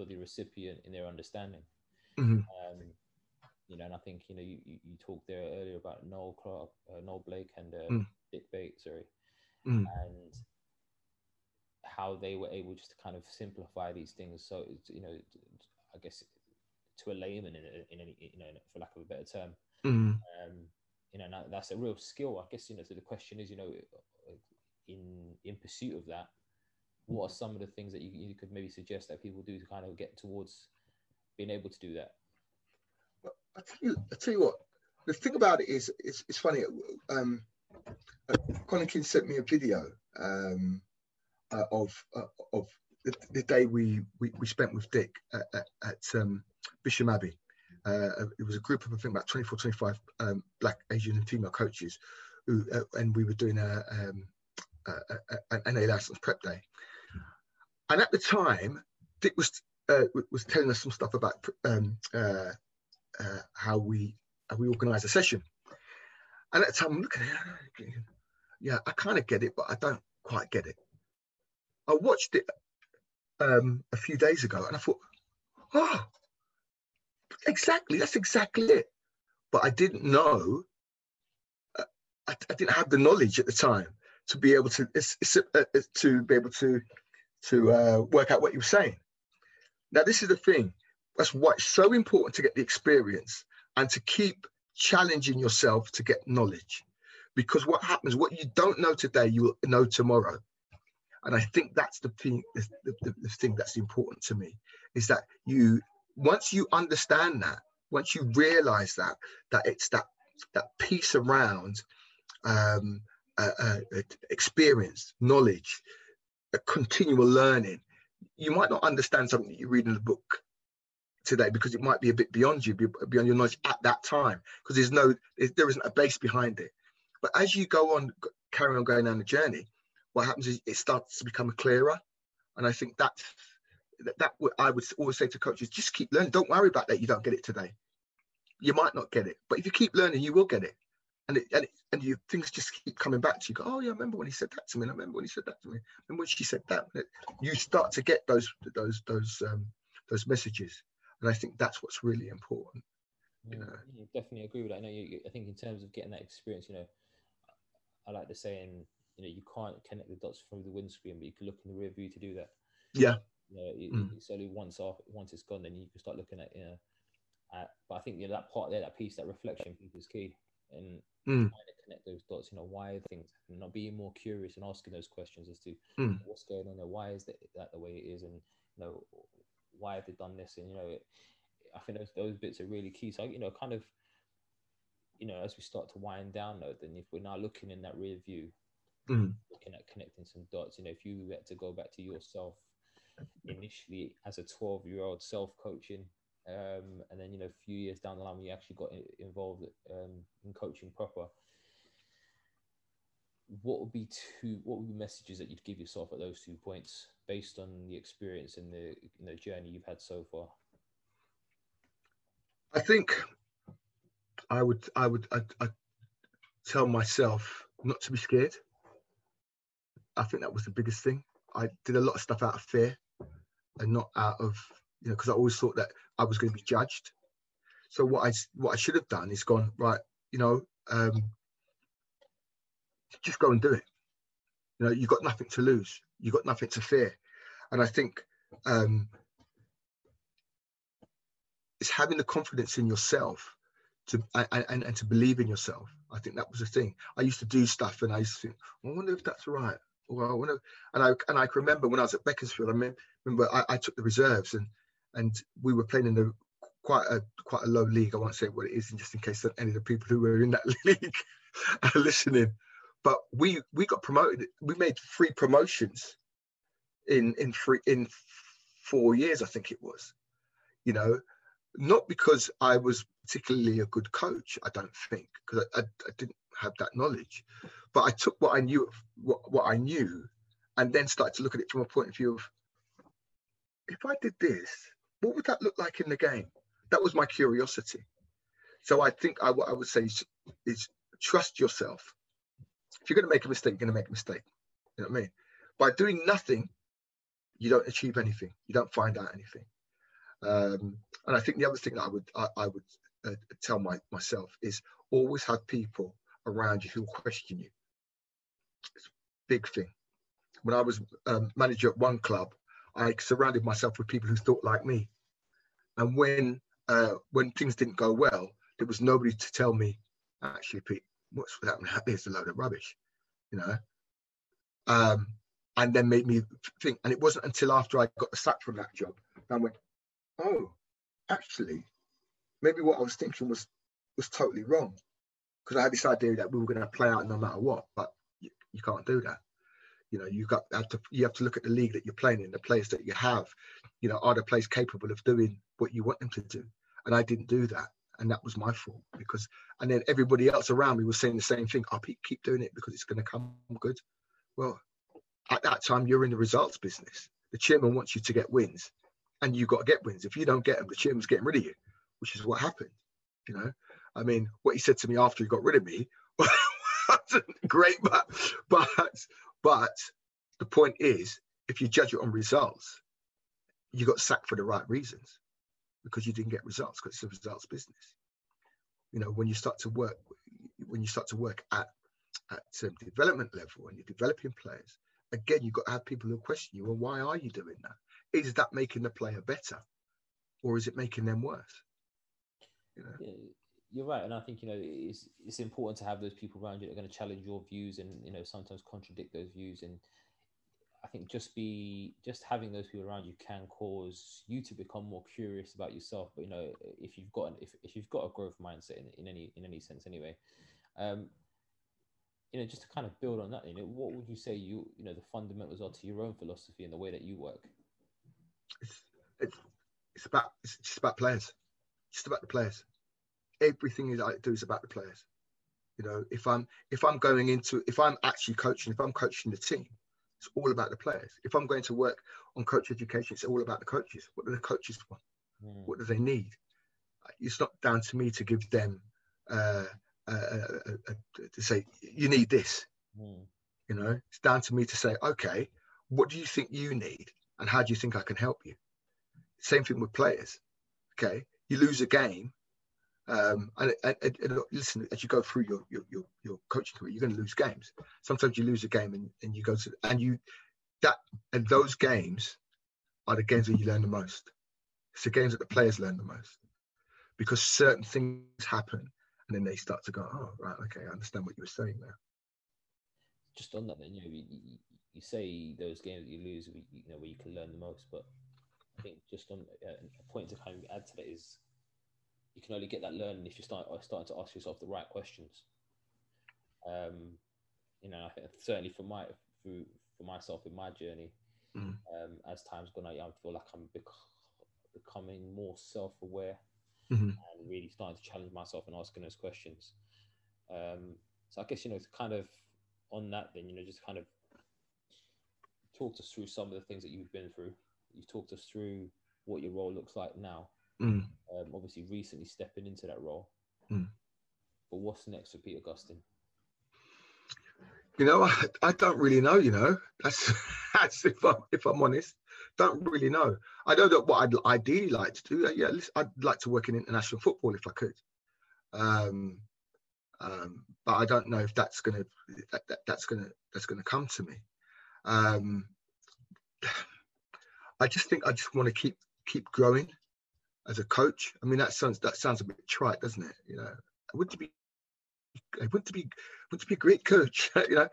for the recipient in their understanding. Mm-hmm. Um, you know, and I think you know you, you, you talked there earlier about Noel Clarke, uh, Noel Blake, and uh, mm. Dick Bates, sorry, mm. and how they were able just to kind of simplify these things. So you know, I guess to a layman in, in any you know for lack of a better term, mm. um, you know that's a real skill. I guess you know. So the question is, you know, in in pursuit of that, what are some of the things that you, you could maybe suggest that people do to kind of get towards being able to do that? I tell you, I tell you what. The thing about it is, it's, it's funny. Um, uh, Colin King sent me a video um, uh, of uh, of the, the, day we, we we spent with Dick at, at, at um, Bisham Abbey. Uh, it was a group of I think about 24, 25 um, black, Asian, and female coaches, who uh, and we were doing a, um, an NA license prep day. And at the time, Dick was uh, was telling us some stuff about um, uh, uh, how we how we organise a session. And at the time, I'm looking at it, yeah, I kind of get it, but I don't quite get it. I watched it um, a few days ago, and I thought, oh, exactly, that's exactly it. But I didn't know. Uh, I, I, didn't have the knowledge at the time to be able to it's, it's, uh, to be able to to uh, work out what you were saying. Now, this is the thing. That's why it's so important to get the experience and to keep challenging yourself to get knowledge. Because what happens, what you don't know today, you will know tomorrow. And I think that's the thing, the, the, the thing that's important to me is that you, once you understand that, once you realize that, that it's that that piece around um, uh, uh, experience, knowledge, a continual learning. You might not understand something that you read in the book today because it might be a bit beyond you, beyond your knowledge at that time, because there's no, there isn't a base behind it. But as you go on, carry on going down the journey, what happens is it starts to become clearer. And I think that's, that, that I would always say to coaches, just keep learning. Don't worry about that. You don't get it today. You might not get it, but if you keep learning, you will get it and it, and, it, and you things just keep coming back to you. Go, oh yeah, I remember when he said that to me. I remember when he said that to me. And when she said that, you start to get those those those um, those messages, and I think that's what's really important. You know? yeah, definitely agree with that. I know. You, I think in terms of getting that experience, you know, I like the saying, you know, you can't connect the dots through the windscreen, but you can look in the rear view to do that. Yeah. You know, it, mm. it's only once off, once it's gone, then you can start looking at, you know. At, but I think you know that part there, that piece, that reflection is key and mm. trying to connect those dots. You know, why things happening? Not being more curious and asking those questions as to mm. what's going on there. Why is that, that the way it is? And you know, why have they done this? And you know, I think those those bits are really key. So you know, kind of, you know, as we start to wind down, though, then if we're now looking in that rear view, mm. looking at connecting some dots, you know, if you had to go back to yourself initially as a 12 year old self coaching um, and then you know a few years down the line you actually got involved um, in coaching proper. What would be two what would be messages that you'd give yourself at those two points based on the experience and the journey you've had so far? I think i would i would i I'd tell myself not to be scared. I think that was the biggest thing. I did a lot of stuff out of fear and not out of you know, because I always thought that I was going to be judged. So what I what I should have done is gone right, you know, um, just go and do it. You know, you've got nothing to lose. You've got nothing to fear. And I think um, it's having the confidence in yourself to and, and, to believe in yourself. I think that was the thing. I used to do stuff and I used to think, I wonder if that's right. Well, I wonder, and I and I can remember when I was at Beaconsfield, I remember I, I took the reserves and and we were playing in the quite a quite a low league. I won't say what it is, just in case any of the people who were in that league are listening. But we we got promoted. We made three promotions in in three in four years, I think it was. You know, not because I was particularly a good coach. I don't think because I, I, I, didn't have that knowledge, but I took what I knew what, what I knew, and then started to look at it from a point of view of if I did this, what would that look like in the game? That was my curiosity. So I think I, what I would say is, is trust yourself. If you're going to make a mistake, you're going to make a mistake. You know what I mean? By doing nothing, you don't achieve anything. You don't find out anything. Um, and I think the other thing that I would I, I would uh, tell my, myself is always have people around you who question you. It's a big thing. When I was um, manager at one club, I surrounded myself with people who thought like me. And when uh, when things didn't go well, there was nobody to tell me, actually, Pete, what's happening It's a load of rubbish, you know. Um, and then made me think. And it wasn't until after I got the sack from that job that I went, oh, actually, maybe what I was thinking was was totally wrong, because I had this idea that we were going to play out no matter what. But you, you can't do that. You know, you got have to you have to look at the league that you're playing in, the players that you have. You know, are the players capable of doing what you want them to do? And I didn't do that, and that was my fault because. And then everybody else around me was saying the same thing. Oh, I'll keep doing it because it's going to come good. Well, at that time, you're in the results business. The chairman wants you to get wins, and you've got to get wins. If you don't get them, the chairman's getting rid of you, which is what happened. You know, I mean, what he said to me after he got rid of me great, but but but the point is, if you judge it on results, you got sacked for the right reasons because you didn't get results because it's a results business. You know, when you start to work, when you start to work at at development level and you're developing players, again, you've got to have people who question you. Well, why are you doing that? Is that making the player better, or is it making them worse? You know? You're right, and I think you know it's it's important to have those people around you that are going to challenge your views and you know sometimes contradict those views. And I think just be just having those people around you can cause you to become more curious about yourself. But you know, if you've got an, if if you've got a growth mindset in, in any in any sense anyway, um, you know, just to kind of build on that, you know, what would you say you you know the fundamentals are to your own philosophy and the way that you work? It's it's, it's about it's just about players, just about the players everything I do is about the players. You know, if I'm if I'm going into if I'm actually coaching, if I'm coaching the team, it's all about the players. If I'm going to work on coach education, it's all about the coaches. What do the coaches want? Mm. What do they need? It's not down to me to give them uh, uh, uh, uh, to say you need this. Mm. You know, it's down to me to say, okay, what do you think you need, and how do you think I can help you? Same thing with players. Okay, you lose a game, um, and, and, and, listen, as you go through your, your, your, your coaching career, you're going to lose games. Sometimes you lose a game and, and you go to, and you, that, and those games are the games where you learn the most. It's the games that the players learn the most because certain things happen and then they start to go, oh, right, okay, I understand what you were saying there. Just on that, then, you know, you, you say those games that you lose, you know, where you can learn the most, but I think just on uh, a point to kind of add to that is you can only get that learning if you start starting to ask yourself the right questions. Um, you know, certainly for my through for myself in my journey, mm. um, as time's gone, I, I feel like I'm bec- becoming more self-aware mm-hmm. and really starting to challenge myself and asking those questions. Um, so I guess you know, kind of on that, then you know, just kind of talk us through some of the things that you've been through. You've talked us through what your role looks like now. Mm. Um, obviously, recently stepping into that role. Mm. But what's next for Peter Augustine? You know, I, I don't really know. You know, that's that's if I'm if I'm honest, don't really know. I know that what I'd ideally like to do. Uh, yeah, I'd like to work in international football if I could. Um, um, but I don't know if that's gonna that, that, that's gonna that's gonna come to me. Um, I just think I just want to keep keep growing as a coach. I mean, that sounds that sounds a bit trite, doesn't it? You know, I want to be, I want to be, I want to be a great coach. you know,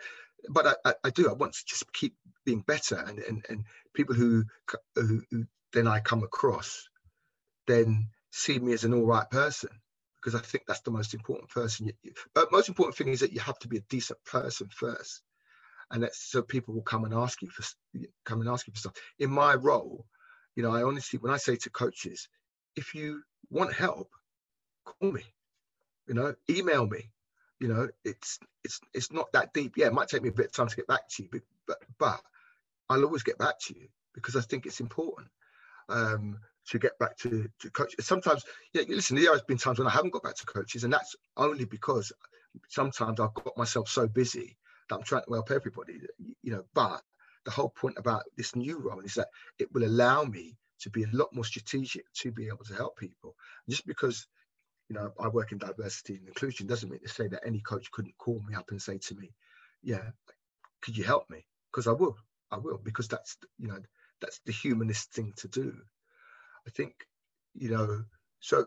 but I, I, I, do. I want to just keep being better, and and, and people who, who, who then I come across, then see me as an all right person because I think that's the most important person. But most important thing is that you have to be a decent person first, and that's so people will come and ask you for come and ask you for stuff. In my role, you know, I honestly, when I say to coaches, if you want help, call me. You know, email me. You know, it's it's it's not that deep. Yeah, it might take me a bit of time to get back to you, but but, but I'll always get back to you because I think it's important um, to get back to, to coaches. Sometimes, yeah, listen, there has been times when I haven't got back to coaches, and that's only because sometimes I've got myself so busy that I'm trying to help everybody. You know, but the whole point about this new role is that it will allow me to be a lot more strategic to be able to help people. Just because you know I work in diversity and inclusion doesn't mean to say that any coach couldn't call me up and say to me, "Yeah, could you help me?" Because I will, I will, because that's you know that's the humanist thing to do. I think you know so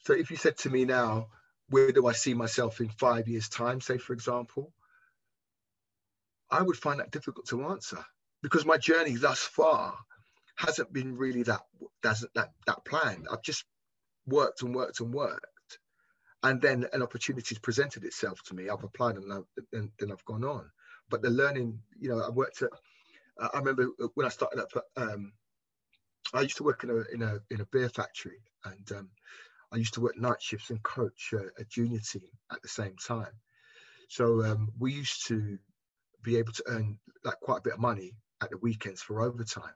so if you said to me now, where do I see myself in five years' time, say for example, I would find that difficult to answer because my journey thus far hasn't been really that that that that planned. I've just worked and worked and worked, and then an opportunity presented itself to me. I've applied and, I've, and then I've gone on. but the learning, you know, I worked at. I remember when I started up. Um, I used to work in a in a in a beer factory, and um, I used to work night shifts and coach a, a junior team at the same time. So um, we used to be able to earn like quite a bit of money at the weekends for overtime.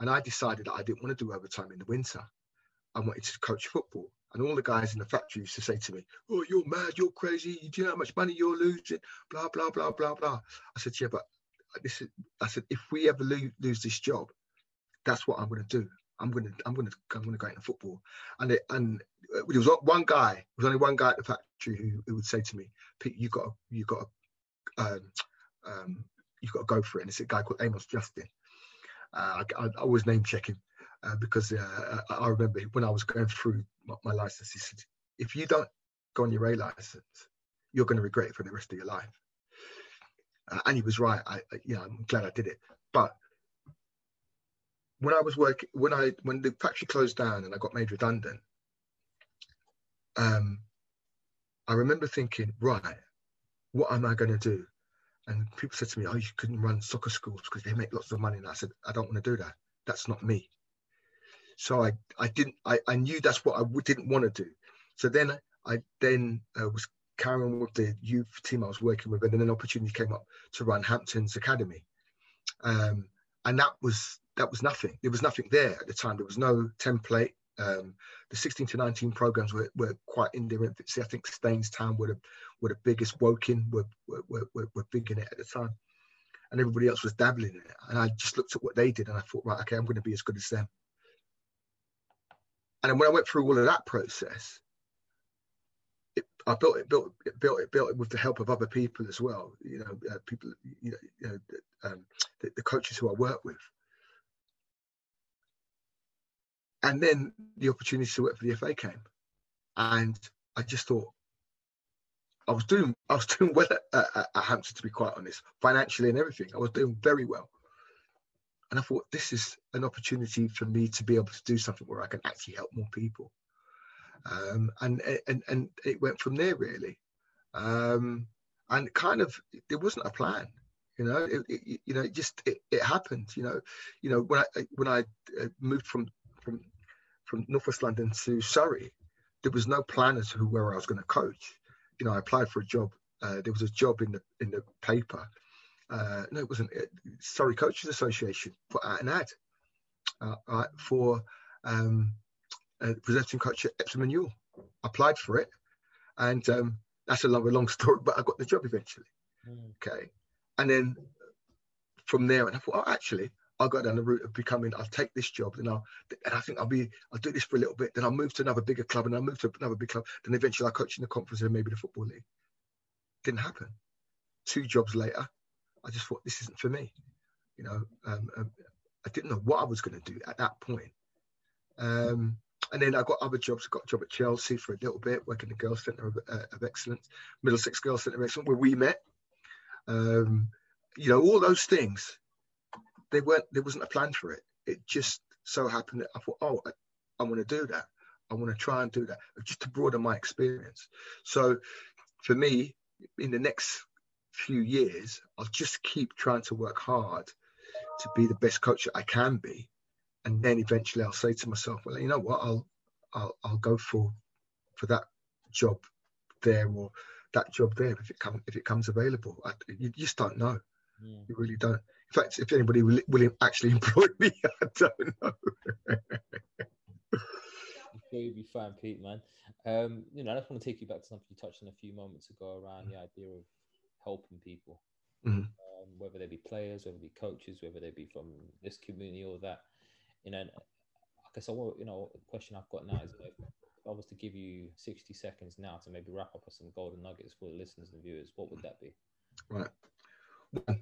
And I decided that I didn't want to do overtime in the winter. I wanted to coach football. And all the guys in the factory used to say to me, Oh, you're mad, you're crazy, do you know how much money you're losing? Blah, blah, blah, blah, blah. I said, Yeah, but this is I said, if we ever lose, lose this job, that's what I'm gonna do. I'm gonna I'm gonna I'm gonna go into football. And it, and there was one guy, there was only one guy at the factory who, who would say to me, Pete, you got you got um, um, you've got to go for it. And it's a guy called Amos Justin. Uh, I, I, always name checking uh, because uh, I remember when I was going through my, my, license, he said, if you don't go on your A license, you're going to regret it for the rest of your life. And he was right. I, I, you know, I'm glad I did it. But when I was working, when I when the factory closed down and I got made redundant, um, I remember thinking, right, what am I going to do? And people said to me, "Oh, you couldn't run soccer schools because they make lots of money." And I said, "I don't want to do that. That's not me." So I, I didn't. I, I knew that's what I w- didn't want to do. So then I then uh, was carrying with the youth team I was working with, and then an opportunity came up to run Hamptons Academy, um, and that was that was nothing. There was nothing there at the time. There was no template. Um, the 16 to 19 programs were, were quite in infancy. I think Town were the, were the biggest. Woking were, were, were, were big in it at the time. And everybody else was dabbling in it. And I just looked at what they did and I thought, right, okay, I'm going to be as good as them. And then when I went through all of that process, it, I built it, built it, built it, built it with the help of other people as well. You know, uh, people, you know, you know um, the, the coaches who I work with and then the opportunity to work for the FA came, and I just thought I was doing I was doing well at, at, at Hampton to be quite honest, financially and everything. I was doing very well, and I thought this is an opportunity for me to be able to do something where I can actually help more people, um, and and and it went from there really, um, and kind of there wasn't a plan you know? It, it, you know it just it, it happened you know? You know when i when i uh, moved from from from Northwest London to Surrey, there was no plan as to where I was going to coach. You know, I applied for a job. Uh, there was a job in the in the paper. Uh, no, it wasn't. It, Surrey Coaches Association put out an ad uh, for um, a presenting coach at Epsom and Ewell. Applied for it, and um, that's a long, a long story, but I got the job eventually. Mm. Okay, and then from there, and I thought, oh, actually, I'll go down the route of becoming, I'll take this job, then I'll, and I think I'll be, I'll do this for a little bit, then I'll move to another bigger club, and I'll move to another big club, then eventually I'll coach in the conference and maybe the football league. Didn't happen. Two jobs later, I just thought this isn't for me. You know, um, um, I didn't know what I was going to do at that point. Um, and then I got other jobs. I got a job at Chelsea for a little bit, working the Girls Centre of, uh, of Excellence, Middlesex Girls Centre of Excellence, where we met. Um, you know, all those things they weren't there wasn't a plan for it. It just so happened that I thought, oh, I, I want to do that. I want to try and do that just to broaden my experience. So for me, in the next few years, I'll just keep trying to work hard to be the best coach that I can be. And then eventually I'll say to myself, well, you know what, I'll I'll, I'll go for for that job there or that job there if it comes if it comes available. I, you just don't know. Mm. You really don't. In fact, if anybody will, will actually employ me, I don't know. you'll be fine, Pete, man. Um, you know, I just want to take you back to something you touched on a few moments ago around mm-hmm. the idea of helping people, mm-hmm. um, whether they be players, whether they be coaches, whether they be from this community or that. You know, I guess I want, you know, the question I've got now is if I was to give you 60 seconds now to maybe wrap up with some golden nuggets for the listeners and viewers, what would that be? Right.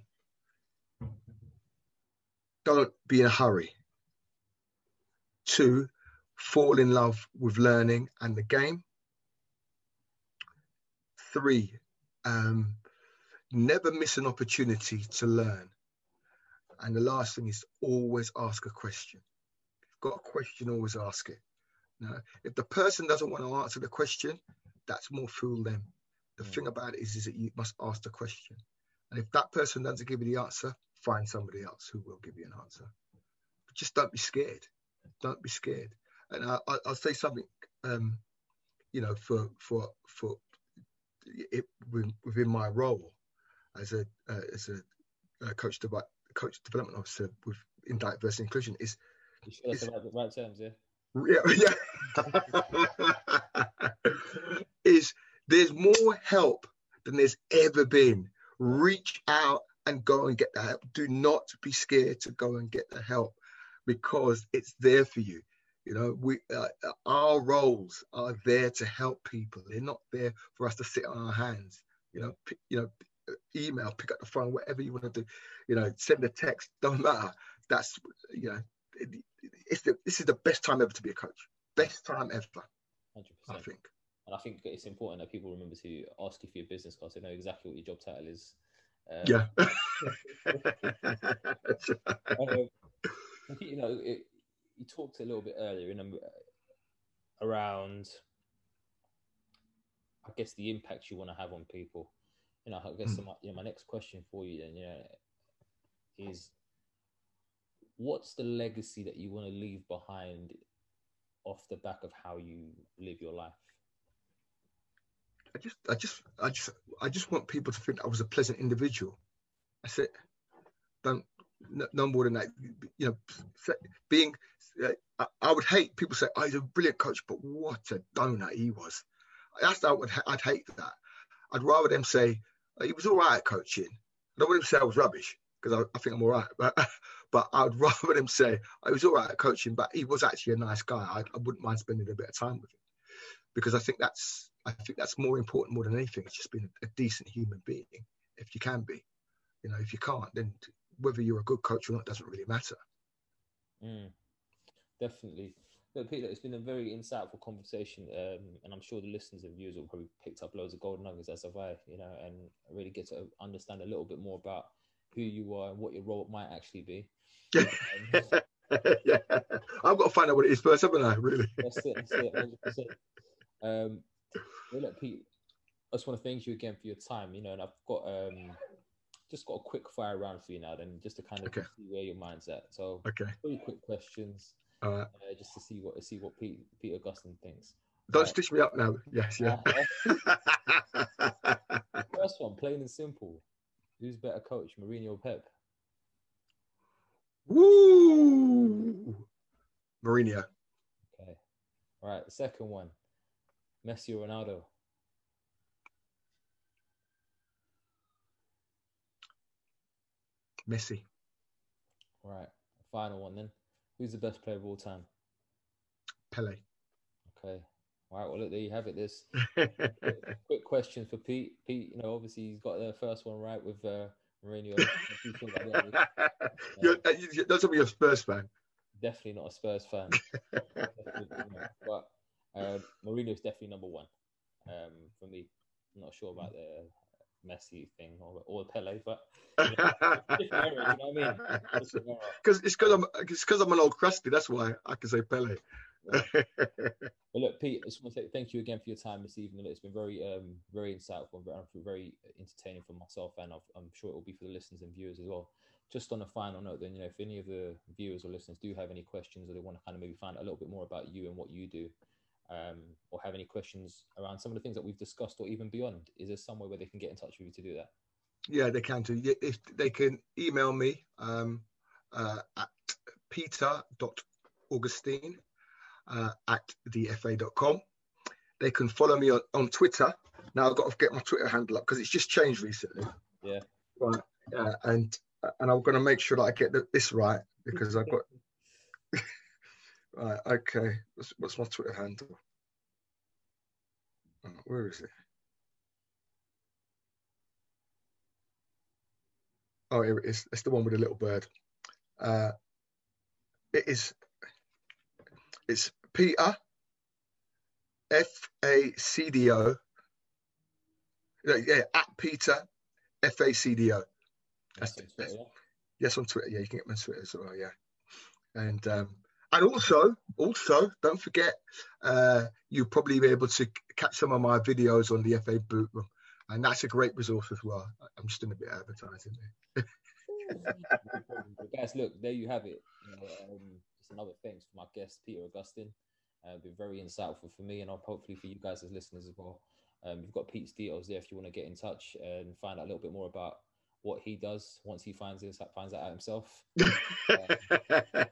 Don't be in a hurry. Two, fall in love with learning and the game. Three, um, never miss an opportunity to learn. And the last thing is always ask a question. If you've got a question, always ask it. Now, if the person doesn't want to answer the question, that's more fool them. The mm. thing about it is, is that you must ask the question. And if that person doesn't give you the answer, find somebody else who will give you an answer. But just don't be scared. Don't be scared. And I, will say something, um, you know, for for for it, within my role as a uh, as a, a coach, de- coach development officer with in diversity inclusion is. You sure that's the right terms, yeah. Yeah, yeah. is there's more help than there's ever been. Reach out and go and get the help. Do not be scared to go and get the help because it's there for you. You know, we uh, our roles are there to help people. They're not there for us to sit on our hands. You know, p- you know, email, pick up the phone, whatever you want to do. You know, send a text. Don't matter. That's you know, it, it's the, this is the best time ever to be a coach. Best time ever. 100%. I think. And I think it's important that people remember to ask you for your business card so they know exactly what your job title is. Um, yeah. um, you know, it, you talked a little bit earlier in, um, around, I guess, the impact you want to have on people. You know, I guess mm. my, you know, my next question for you then, you know, is what's the legacy that you want to leave behind off the back of how you live your life? I just, I just, I just, I just want people to think I was a pleasant individual. I said, don't, no, no more than that. You know, being, I, I, would hate people say, "Oh, he's a brilliant coach," but what a donut he was. That's I would, I'd hate that. I'd rather them say oh, he was all right at coaching. I don't want them to say I was rubbish because I, I, think I'm all right. But but I'd rather them say oh, I was all right at coaching, but he was actually a nice guy. I, I wouldn't mind spending a bit of time with him because I think that's I think that's more important more than anything. It's just being a, decent human being, if you can be. You know, if you can't, then whether you're a good coach or not doesn't really matter. Mm, definitely. But Peter, it's been a very insightful conversation, um, and I'm sure the listeners and viewers will probably picked up loads of golden nuggets as have I, you know, and really get to understand a little bit more about who you are and what your role might actually be. Um, yeah, I've got to find out what it is first, haven't I? Really? That's it. That's it. 100%. Um, look, Pete, I just want to thank you again for your time. You know, and I've got um, just got a quick fire round for you now, then, just to kind of okay. see where your mind's at. So, okay, three quick questions, All right. Uh, just to see what see what Pete Pete Augustine thinks. Don't uh, stitch me up now. Yes, yeah. First one, plain and simple. Who's better coach, Mourinho or Pep? Woo! Mourinho. Okay. All right. Second one, Messi or Ronaldo? Messi. All right. Final one then. Who's the best player of all time? Pele. Okay. All right. Well, look, there you have it. This quick question for Pete. Pete, you know, obviously he's got the first one right with uh, Mourinho. you're, uh, that's you're a Spurs fan. Definitely not a Spurs fan. but uh, Mourinho is definitely number one um, for me. I'm not sure about the Messi thing or, or Pele, but you know, era, you know what I mean? Because it's because I'm it's because I'm an old crusty. That's why I can say Pele. well, look, Pete, I just want to say thank you again for your time this evening. It's been very, um, very insightful and very entertaining for myself, and i am sure it will be for the listeners and viewers as well. Just on a final note, then, you know, if any of the viewers or listeners do have any questions or they want to kind of maybe find out a little bit more about you and what you do, um, or have any questions around some of the things that we've discussed or even beyond, is there somewhere where they can get in touch with you to do that? Yeah, they can do. If they can email me um, uh, at peter.augustine uh, at thefa.com. They can follow me on, on Twitter. Now I've got to get my Twitter handle up because it's just changed recently. Yeah. Right. Yeah, and and I'm going to make sure that I get this right because I've got. right. Okay. What's, what's my Twitter handle? Oh, where is it? Oh, here it is. It's the one with a little bird. Uh, it is it's Peter F A C D O. Yeah, at Peter F A C D O. That's, that's, yeah. yes on Twitter. Yeah, you can get me on Twitter as well. Yeah, and um, and also also don't forget uh, you'll probably be able to catch some of my videos on the FA Boot Room and that's a great resource as well. I'm just doing a bit of advertising there. guys, look, there you have it. You know, um, just another thanks for my guest, Peter Augustine. Uh, been very insightful for me and hopefully for you guys as listeners as well. Um, you've got Pete's details there if you want to get in touch and find out a little bit more about what he does once he finds this finds that out himself. uh,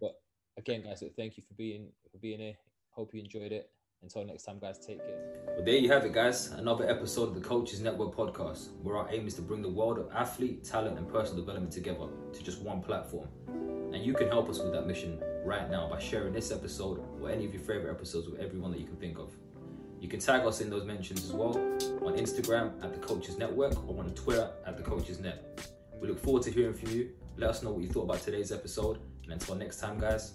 but again, guys, thank you for being for being here. Hope you enjoyed it. Until next time, guys, take care. Well, there you have it, guys. Another episode of the Coaches Network podcast, where our aim is to bring the world of athlete, talent, and personal development together to just one platform. And you can help us with that mission right now by sharing this episode or any of your favorite episodes with everyone that you can think of. You can tag us in those mentions as well on Instagram at the Coaches Network or on Twitter at the Coaches Net. We look forward to hearing from you. Let us know what you thought about today's episode. And until next time, guys,